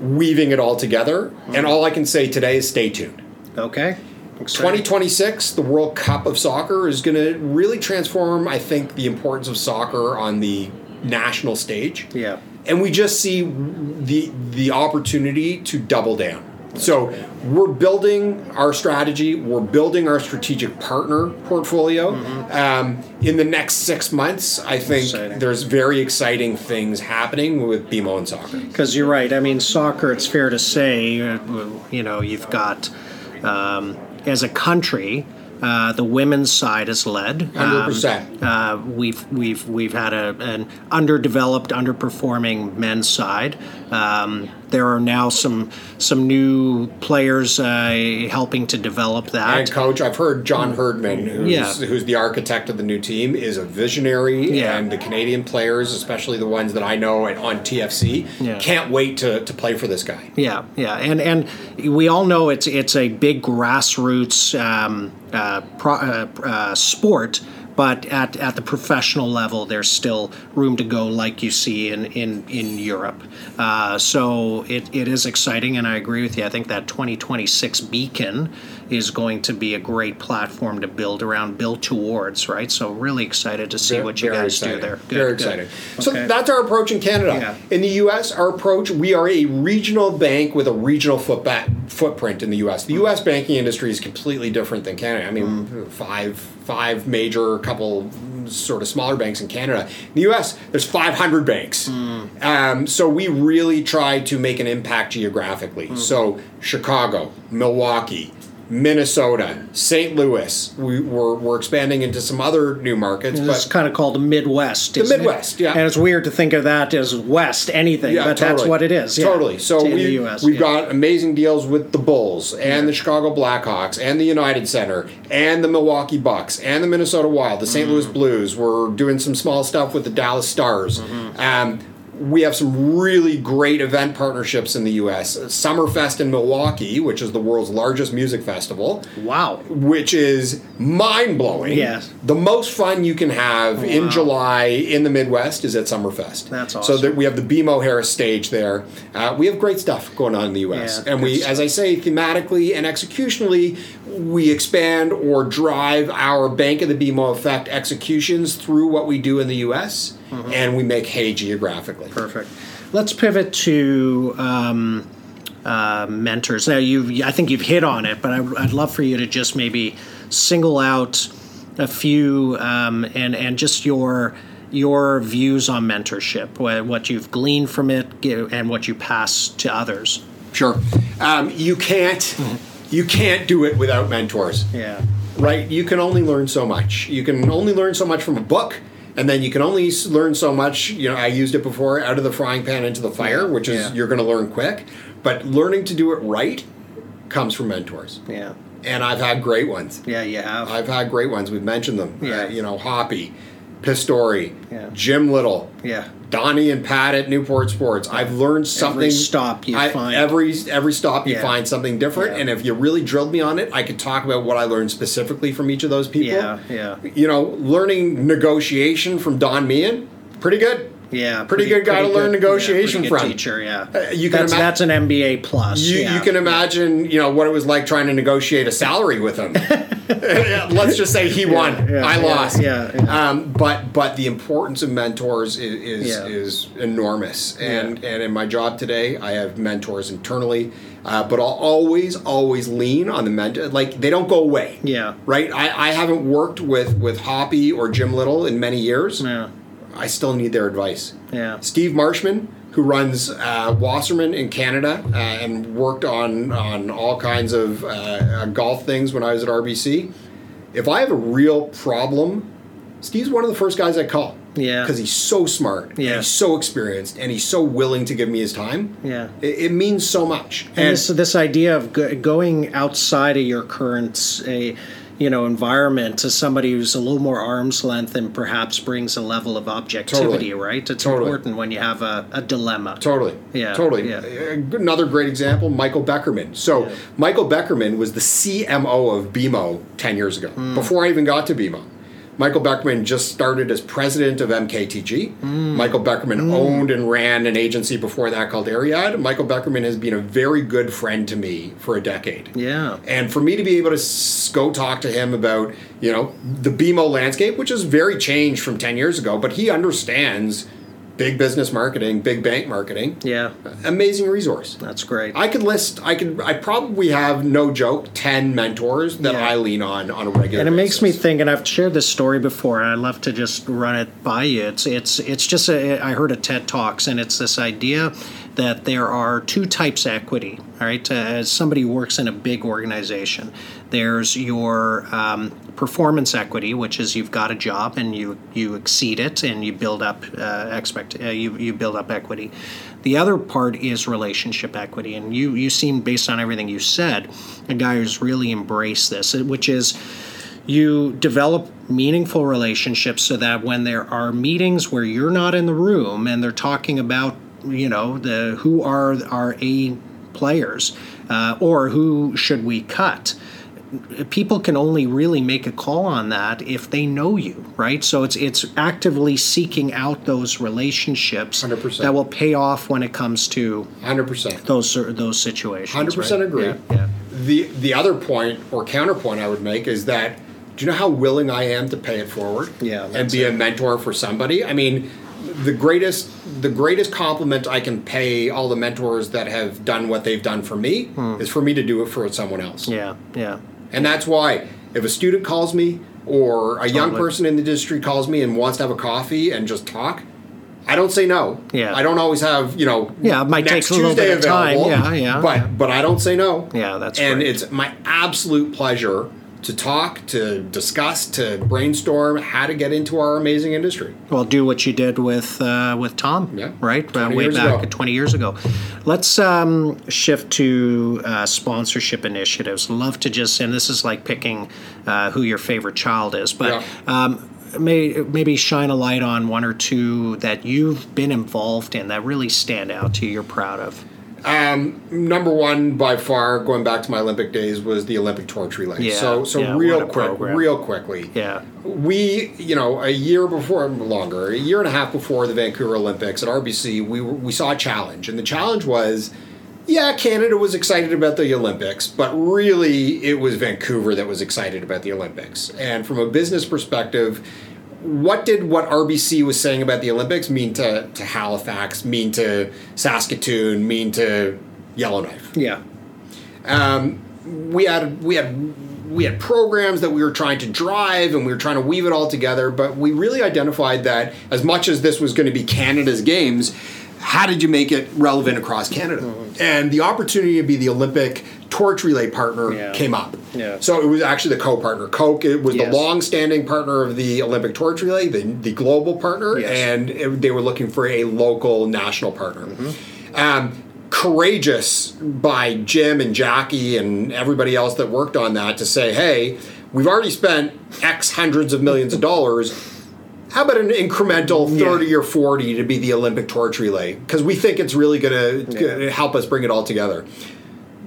weaving it all together. And all I can say today is stay tuned. Okay. Exciting. 2026, the World Cup of Soccer is going to really transform, I think, the importance of soccer on the national stage. Yeah. And we just see the the opportunity to double down. So we're building our strategy. We're building our strategic partner portfolio. Um, in the next six months, I think Exciting. there's very exciting things happening with BMO and soccer. Because you're right. I mean, soccer. It's fair to say, uh, you know, you've got um, as a country. Uh, the women's side has led. 100%. Um, uh, we've we've we've had a, an underdeveloped, underperforming men's side. Um, there are now some some new players uh, helping to develop that. And coach, I've heard John Herdman, who's, yeah. who's the architect of the new team, is a visionary, yeah. and the Canadian players, especially the ones that I know on TFC, yeah. can't wait to, to play for this guy. Yeah, yeah, and and we all know it's it's a big grassroots um, uh, pro, uh, uh sport but at, at the professional level, there's still room to go, like you see in in in Europe. Uh, so it, it is exciting, and I agree with you. I think that 2026 beacon is going to be a great platform to build around, build towards, right? So really excited to see very, what you guys exciting. do there. Good, very exciting. So okay. that's our approach in Canada. Yeah. In the U.S., our approach, we are a regional bank with a regional footprint in the U.S. The U.S. banking industry is completely different than Canada. I mean, mm. five five major, couple sort of smaller banks in Canada. In the U.S., there's 500 banks. Mm. Um, so we really try to make an impact geographically. Mm. So Chicago, Milwaukee, Minnesota, St. Louis. We, we're, we're expanding into some other new markets. It's kind of called the Midwest. The Midwest, it? yeah. And it's weird to think of that as West anything, yeah, but totally. that's what it is. Yeah. Totally. So we, US, we've yeah. got amazing deals with the Bulls and the Chicago Blackhawks and the United Center and the Milwaukee Bucks and the Minnesota Wild, the saint mm-hmm. Louis Blues. We're doing some small stuff with the Dallas Stars. Mm-hmm. Um, we have some really great event partnerships in the U.S. Summerfest in Milwaukee, which is the world's largest music festival. Wow. Which is mind blowing. Yes. The most fun you can have wow. in July in the Midwest is at Summerfest. That's awesome. So that we have the BMO Harris stage there. Uh, we have great stuff going on in the U.S. Yeah, and we, as I say, thematically and executionally, we expand or drive our Bank of the BMO effect executions through what we do in the U.S mm-hmm. and we make hay geographically. Perfect. Let's pivot to um, uh, mentors. Now, you I think you've hit on it, but I, would love for you to just maybe single out a few um, and and just your your views on mentorship, what you've gleaned from it, and what you pass to others. Sure, um, you can't mm-hmm. You can't do it without mentors. Yeah, right. You can only learn so much. You can only learn so much from a book and then you can only learn so much. You know, I used it before out of the frying pan into the fire, which is yeah. you're going to learn quick. But learning to do it right comes from mentors. Yeah. And I've had great ones. Yeah, you have. I've had great ones. We've mentioned them. Yeah. Uh, you know, Hoppy, Pastore, yeah. Jim Little. Yeah. Donnie and Pat at Newport Sports. I've learned something. Every stop you I, find. Every every stop you yeah. find something different. Yeah. And if you really drilled me on it, I could talk about what I learned specifically from each of those people. Yeah, yeah. You know, learning negotiation from Don Meehan, pretty good. Yeah, pretty, pretty good guy pretty to learn good, negotiation yeah, from. Teacher, yeah. Uh, you can that's, ima- that's an MBA plus. You, yeah. you can imagine, you know, what it was like trying to negotiate a salary with him. Let's just say he won, yeah, I lost. Yeah, um, but but the importance of mentors is is, is enormous, and and in my job today, I have mentors internally. Uh, but I'll always, always lean on the mentor. Like they don't go away. Yeah. Right. I, I haven't worked with with Hoppy or Jim Little in many years. Yeah. I still need their advice. Yeah. Steve Marshman, who runs uh, Wasserman in Canada uh, and worked on on all kinds of uh, uh golf things when I was at RBC. If I have a real problem, Steve's one of the first guys I call. Yeah. Because he's so smart. Yeah. he's so experienced and he's so willing to give me his time. Yeah. It, it means so much. And, and, this this idea of go- going outside of your current a you know environment to somebody who's a little more arm's length and perhaps brings a level of objectivity totally. right it's totally. important when you have a, a dilemma totally yeah totally yeah. another great example michael beckerman so yeah. michael beckerman was the cmo of bmo 10 years ago mm. before i even got to bmo Michael Beckerman just started as president of MKTG. Mm. Michael Beckerman mm. owned and ran an agency before that called Ariad. Michael Beckerman has been a very good friend to me for a decade. Yeah. And for me to be able to go talk to him about, you know, the BMO landscape, which is very changed from 10 years ago, but he understands big business marketing, big bank marketing. Yeah. Amazing resource. That's great. I could list I could I probably have no joke 10 mentors that yeah. I lean on on a regular And it basis. makes me think and I've shared this story before and I'd love to just run it by you. It's it's it's just a, I heard a TED Talks and it's this idea that there are two types of equity. All right, uh, as somebody works in a big organization, there's your um, performance equity, which is you've got a job and you you exceed it and you build up uh, expect uh, you you build up equity. The other part is relationship equity, and you you seem based on everything you said, a guy who's really embraced this, which is you develop meaningful relationships so that when there are meetings where you're not in the room and they're talking about you know the who are our A players uh, or who should we cut people can only really make a call on that if they know you, right? So it's it's actively seeking out those relationships 100%. that will pay off when it comes to 100% those those situations. 100% right? agree. Yeah, yeah. The the other point or counterpoint I would make is that do you know how willing I am to pay it forward? Yeah, and be it. a mentor for somebody. I mean, the greatest the greatest compliment I can pay all the mentors that have done what they've done for me hmm. is for me to do it for someone else. Yeah, yeah. And that's why if a student calls me or a totally. young person in the industry calls me and wants to have a coffee and just talk, I don't say no. Yeah. I don't always have, you know, yeah, it might next take a little Tuesday bit of time. Yeah, yeah. But yeah. but I don't say no. Yeah, that's right. and great. it's my absolute pleasure to talk, to discuss, to brainstorm how to get into our amazing industry. Well, do what you did with uh, with Tom, yeah. right? Uh, way back ago. 20 years ago. Let's um, shift to uh, sponsorship initiatives. Love to just, and this is like picking uh, who your favorite child is, but. Yeah. Um, may, maybe shine a light on one or two that you've been involved in that really stand out to you, you're proud of. Um, number one by far, going back to my Olympic days, was the Olympic torch relay. Yeah, so, so yeah, real quick, program. real quickly. Yeah. We, you know, a year before, longer, a year and a half before the Vancouver Olympics at RBC, we we saw a challenge, and the challenge was, yeah, Canada was excited about the Olympics, but really it was Vancouver that was excited about the Olympics. And from a business perspective, what did what RBC was saying about the Olympics mean to, to Halifax, mean to Saskatoon, mean to Yellowknife? Yeah. Um, we had we had we had programs that we were trying to drive and we were trying to weave it all together, but we really identified that as much as this was going to be Canada's games, how did you make it relevant across Canada? Mm-hmm. And the opportunity to be the Olympic torch relay partner yeah. came up. Yeah. So it was actually the co-partner. Coke it was yes. the long-standing partner of the Olympic torch relay, the, the global partner, yes. and it, they were looking for a local national partner. Mm-hmm. Um, courageous by Jim and Jackie and everybody else that worked on that to say, hey, we've already spent X hundreds of millions of dollars how about an incremental 30 yeah. or 40 to be the Olympic torch relay? Because we think it's really going to yeah. help us bring it all together.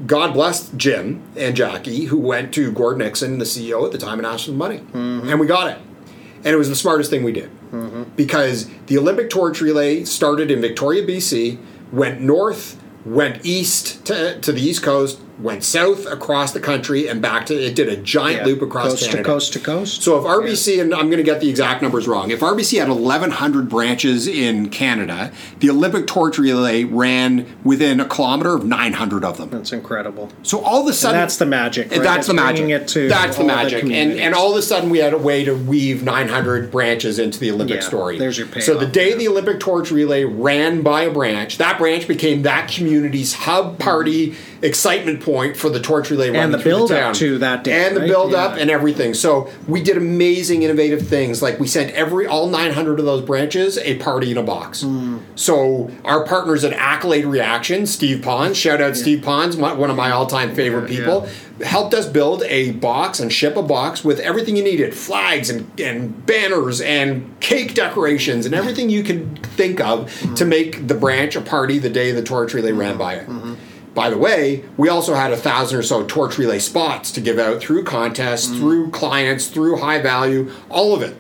God bless Jim and Jackie, who went to Gord Nixon, the CEO at the time, and asked for the money. Mm-hmm. And we got it. And it was the smartest thing we did. Mm-hmm. Because the Olympic torch relay started in Victoria, BC, went north, went east to, to the East Coast, went south across the country and back to it did a giant yeah. loop across coast Canada. to coast to coast. So if RBC yeah. and I'm going to get the exact numbers wrong. If RBC had 1100 branches in Canada, the Olympic torch relay ran within a kilometer of 900 of them. That's incredible. So all of a sudden and that's the magic. Right? That's the magic. It to that's the magic. The and and all of a sudden we had a way to weave 900 branches into the Olympic yeah, story. There's your payoff. So the day the Olympic torch relay ran by a branch, that branch became that community's hub party excitement point for the torch relay run and the build the up to that day, and the build yeah. up and everything. So we did amazing, innovative things. Like we sent every all 900 of those branches a party in a box. Mm. So our partners at Accolade Reaction, Steve Pons, shout out yeah. Steve Pons, one of my all time favorite yeah, people, helped us build a box and ship a box with everything you needed: flags and and banners and cake decorations and everything you can think of mm. to make the branch a party the day the torch relay mm-hmm. ran by it. Mm-hmm. By the way, we also had a thousand or so torch relay spots to give out through contests, mm. through clients, through high value, all of it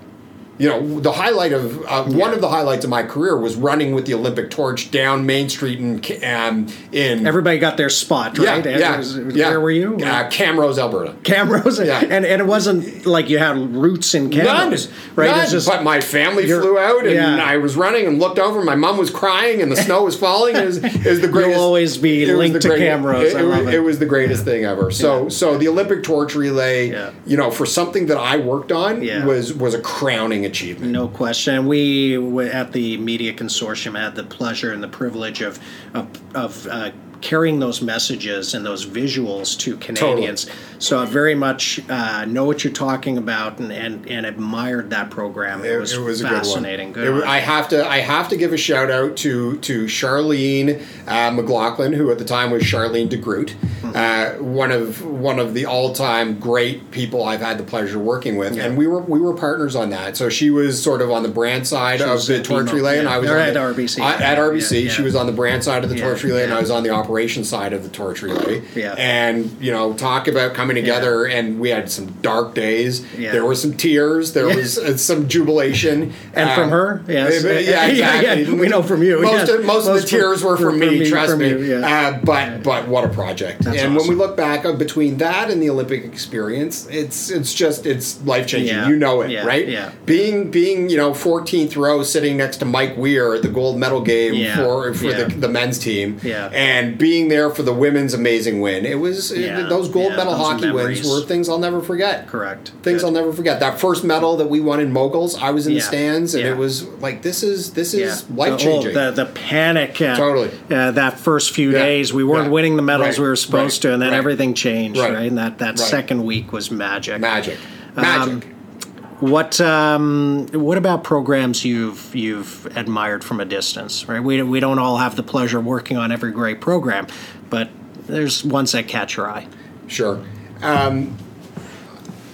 you know, the highlight of uh, yeah. one of the highlights of my career was running with the Olympic torch down Main Street in um, in. Everybody got their spot, right? Yeah, yeah, was, yeah. Where were you? Uh, Camrose, Alberta. Camrose, yeah. and and it wasn't like you had roots in Camrose, None, right? None. Just, but my family flew out, and yeah. I was running and looked over. My mom was crying, and the snow was falling. Is is the greatest? You'll always be linked to Camrose. It, it, was, it. it, was the greatest thing ever. So so the Olympic torch relay, you know, for something that I worked on, was was a crowning achievement. No question. We at the Media Consortium had the pleasure and the privilege of of, of uh, carrying those messages and those visuals to Canadians. Totally. So I very much uh, know what you're talking about and, and, and admired that program. It, it was, it was fascinating. Good, good I have to I have to give a shout out to to Charlene uh, McLaughlin, who at the time was Charlene de Groot, mm-hmm. uh, one of one of the all time great people I've had the pleasure working with, yeah. and we were we were partners on that. So she was sort of on the brand side she of the torch relay, yeah. and I was at the, RBC. at RBC, she was on the brand side of the torch relay, and I was on the operation side of the torch relay. Yeah. And you know, talk about coming together, yeah. and we had some dark days. Yeah. There were some tears. There was uh, some jubilation. And um, from her, yes, yeah, exactly. yeah, We know from you. Most of, most, most of the tears were from, from me. trust from me. You, uh, but but what a project! That's and awesome. when we look back uh, between that and the Olympic experience, it's it's just it's life changing. You know it, right? Yeah. Being being you know 14th row, sitting next to Mike Weir at the gold medal game for for the, the men's team, yeah. and being there for the women's amazing win. It was it, those gold medal hockey hockey wins were things I'll never forget. Correct. Things Good. I'll never forget. That first medal that we won in moguls, I was in yeah. the stands, and yeah. it was like this is this is yeah. life changing. The, the, the, panic. Uh, totally. Uh, that first few days, we weren't winning the medals right. we were supposed right. to, and then right. everything changed. Right. And that that second week was magic. Magic. Magic. Um, what um, what about programs you've you've admired from a distance? Right, we we don't all have the pleasure of working on every great program, but there's ones that catch your eye. Sure. Um,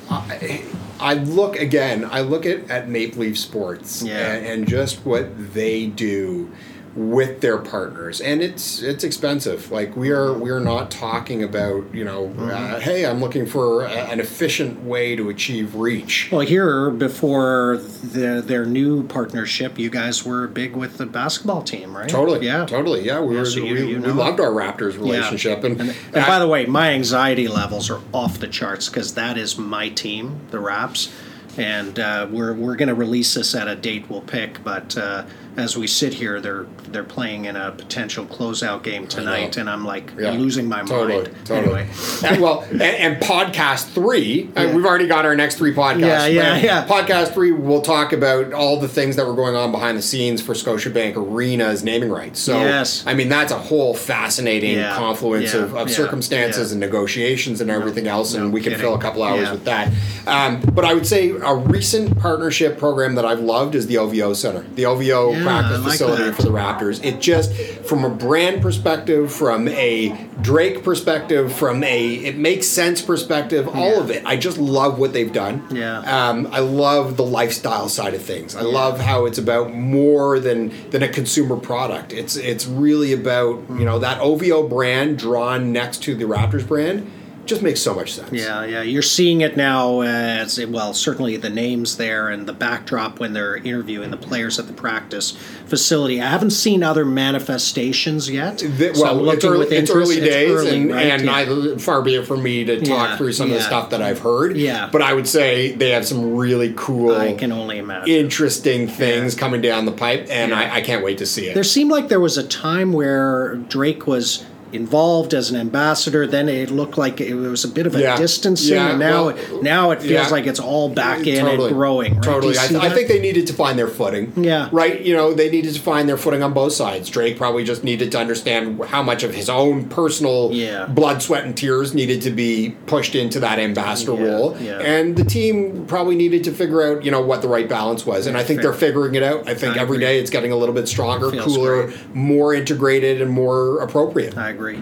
I, I, look again. I look at, at Maple Leaf Sports yeah. and, and just what they do with their partners. And it's it's expensive. Like we are we are not talking about you know uh, mm-hmm. uh, hey i'm looking for a, an efficient way to achieve reach. Well here before the, their new partnership you guys were big with the basketball team right? Totally. Yeah. Totally. Yeah we, yeah, were, so you, we, you know. we, loved our raptors relationship. Yeah. and, and, and by the way my anxiety levels are off the charts because that is my team the raps. And uh, we're, we're going to release this at a date we'll pick but uh, as we sit here, they're they're playing in a potential closeout game tonight, and I'm like yeah. losing my totally, mind. Totally. Anyway. and, well, and, and, podcast three, uh, yeah. we've already got our next three podcasts. Yeah, yeah, yeah. Podcast three, we'll talk about all the things that were going on behind the scenes for Scotiabank Arena's naming rights. So, yes. I mean, that's a whole fascinating yeah. confluence of, of circumstances and negotiations and everything no, else, and no we can fill a couple hours with that. Um, but I would say a recent partnership program that I've loved is the OVO Center. The OVO practice like facility that. for the Raptors. It just, from a brand perspective, from a Drake perspective, from a it makes sense perspective, all yeah. of it. I just love what they've done. Yeah. Um, I love the lifestyle side of things. I yeah. love how it's about more than than a consumer product. It's it's really about you know that OVO brand drawn next to the Raptors brand just makes so much sense. Yeah, yeah. You're seeing it now as well. Certainly, the names there and the backdrop when they're interviewing the players at the practice facility. I haven't seen other manifestations yet. The, well, so it's, early, it's early, days, it's early, and, right? and yeah. I, far be it for me to talk yeah, through some yeah. of the stuff that I've heard. Yeah, but I would say they have some really cool. I can only imagine interesting things coming down the pipe, and I, I can't wait to see it. There seemed like there was a time where Drake was involved as an ambassador. Then it looked like it was a bit of a yeah. distancing, yeah. and now well, now it feels yeah. like it's all back in totally. and growing. Right? Totally, I, th- I, think they needed to find their footing. Yeah, right. You know, they needed to find their footing on both sides. Drake probably just needed to understand how much of his own personal blood, sweat, and tears needed to be pushed into that ambassador role, and the team probably needed to figure out you know what the right balance was. And I think Fair. they're figuring it out. I think I every day it's getting a little bit stronger, cooler, great. more integrated, and more appropriate. I agree.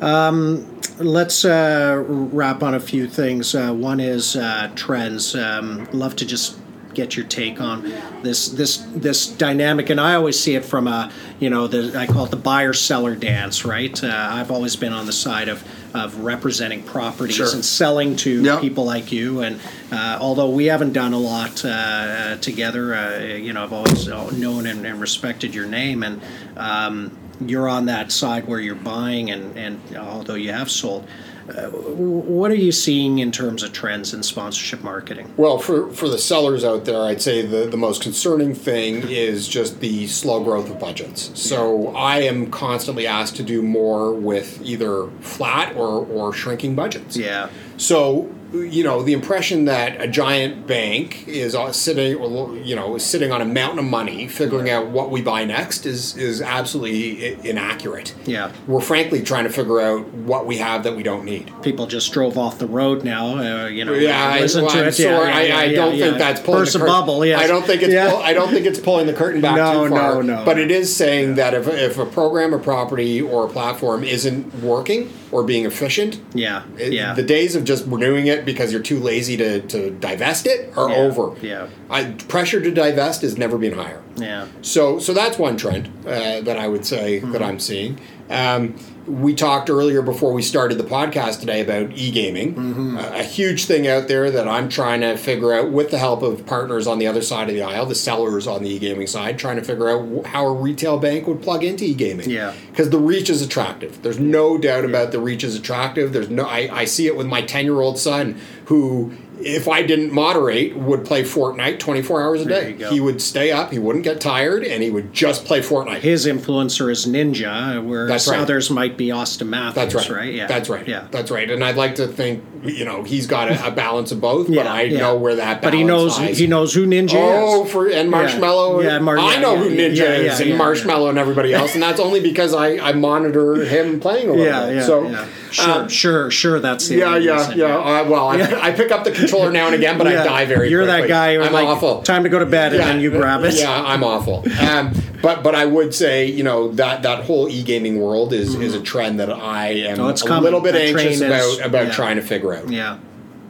Um, let's uh, wrap on a few things. Uh, one is uh, trends. Um, love to just get your take on this this this dynamic and I always see it from a you know the I call it the buyer seller dance right uh, I've always been on the side of of representing properties sure. and selling to yep. people like you and uh, although we haven't done a lot uh, together uh, you know I've always known and, and respected your name and um, you're on that side where you're buying, and, and although you have sold, uh, what are you seeing in terms of trends in sponsorship marketing? Well, for, for the sellers out there, I'd say the, the most concerning thing is just the slow growth of budgets. So I am constantly asked to do more with either flat or, or shrinking budgets. Yeah. So you know, the impression that a giant bank is sitting, you know, sitting on a mountain of money, figuring out what we buy next is is absolutely inaccurate. Yeah, we're frankly trying to figure out what we have that we don't need. People just drove off the road now. Uh, you know, yeah, I, well, I'm sorry, yeah, yeah, I, I don't think that's pulling Burst the curtain. bubble. Yes. I don't think it's. Pull, I don't think it's pulling the curtain back no, too far. No, no, But it is saying that if if a program, a property, or a platform isn't working or being efficient, yeah, it, yeah, the days of just renewing it because you're too lazy to, to divest it are yeah, over. Yeah, I, pressure to divest has never been higher. Yeah. So so that's one trend uh, that I would say mm-hmm. that I'm seeing. Um, we talked earlier before we started the podcast today about e-gaming. Mm-hmm. uh, a huge thing out there that i'm trying to figure out with the help of partners on the other side of the aisle the sellers on the e-gaming side trying to figure out how a retail bank would plug into e-gaming. Yeah. Because the reach is attractive. There's no doubt about the reach is attractive. There's no i, I see it with my 10 year old son who if I didn't moderate, would play Fortnite 24 hours a day. He would stay up, he wouldn't get tired, and he would just play Fortnite. His influencer is Ninja, whereas right. others might be Auston Matthews. That's right. right. Yeah. That's right. Yeah. That's right. And I'd like to think, you know, he's got a, a balance of both, yeah, but I yeah. know where that But he knows lies. he knows who Ninja is. oh, is. for and Marshmello. Yeah, Mar- I know who Ninja is and Marshmello and everybody else, and that's only because I, I monitor him playing a little yeah, bit. Yeah, so, yeah. Sure, um, sure, sure. That's the yeah, yeah, yeah. Uh, well, I, I, pick up the controller now and again, but. I die very. You're quickly. that guy. I'm like, awful. Time to go to bed, and then you grab it. Yeah, I'm awful. Um, but but I would say you know that that whole e gaming world is mm-hmm. is a trend that I am oh, a coming. little bit that anxious about is, about trying to figure out. Yeah,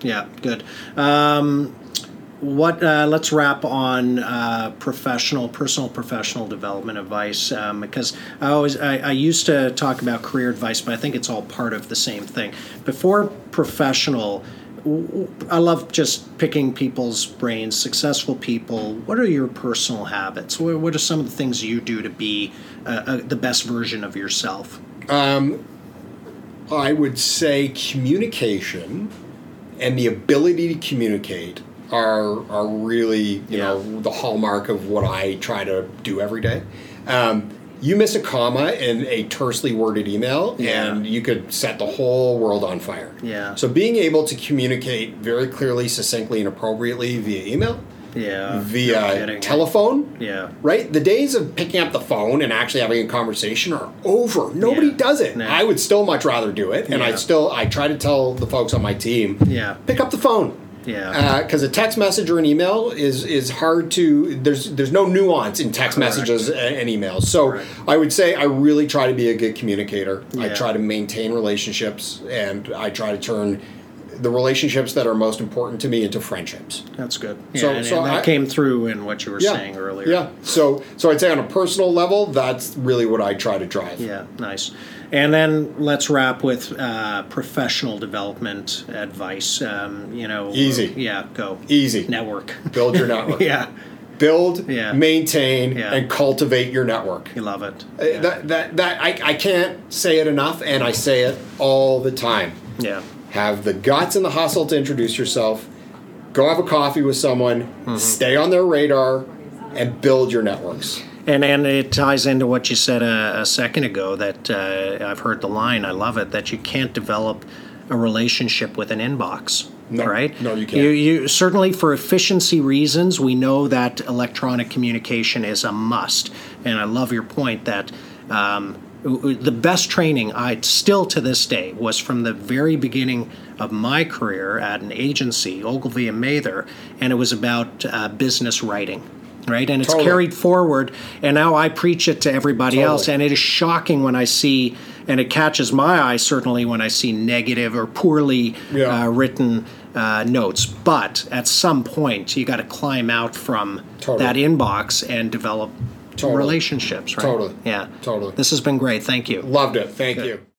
yeah, good. Um, what uh, let's wrap on uh, professional personal professional development advice um, because i always I, I, used to talk about career advice but i think it's all part of the same thing. Before professional i love just picking people's brains successful people. What are your personal habits? What are some of the things you do to be uh, uh, the best version of yourself? Um, i would say communication and the ability to communicate are are really you yeah. know the hallmark of what I try to do every day. Um, you miss a comma in a tersely worded email, yeah. and you could set the whole world on fire. Yeah. So being able to communicate very clearly, succinctly, and appropriately via email. Yeah. Via telephone. Yeah. Right? The days of picking up the phone and actually having a conversation are over. Nobody yeah. does it. I would still much rather do it. And I still I try to tell the folks on my team, yeah. pick up the phone yeah. Because uh, a text message or an email is is hard to. There's there's no nuance in text Correct. messages and emails. So Correct. I would say I really try to be a good communicator. Yeah. I try to maintain relationships, and I try to turn the relationships that are most important to me into friendships. That's good. Yeah, so, and, so and that I, came through in what you were yeah, saying earlier. Yeah. So so I'd say on a personal level, that's really what I try to drive. Yeah. Nice. And then let's wrap with uh, professional development advice. Um, you know, easy. Yeah, go easy. Network. Build your network. yeah. Build, yeah. maintain, yeah. and cultivate your network. You love it. Uh, yeah. That that that I, I can't say it enough, and I say it all the time. Yeah. Have the guts and the hustle to introduce yourself. Go have a coffee with someone. Mm-hmm. Stay on their radar, and build your networks. And and it ties into what you said a, a second ago that uh, I've heard the line. I love it that you can't develop a relationship with an inbox. No, right? No, you can't. You, you, certainly, for efficiency reasons, we know that electronic communication is a must. And I love your point that um, the best training I still to this day was from the very beginning of my career at an agency, Ogilvy and Mather, and it was about uh, business writing right? And it's totally. carried forward, and now I preach it to everybody totally. else. And it is shocking when I see, and it catches my eye certainly when I see negative or poorly yeah. uh, written uh, notes. But at some point, you got to climb out from totally. that inbox and develop relationships, right? Totally. Yeah. Totally. This has been great. Thank you. Loved it. Thank Good. you.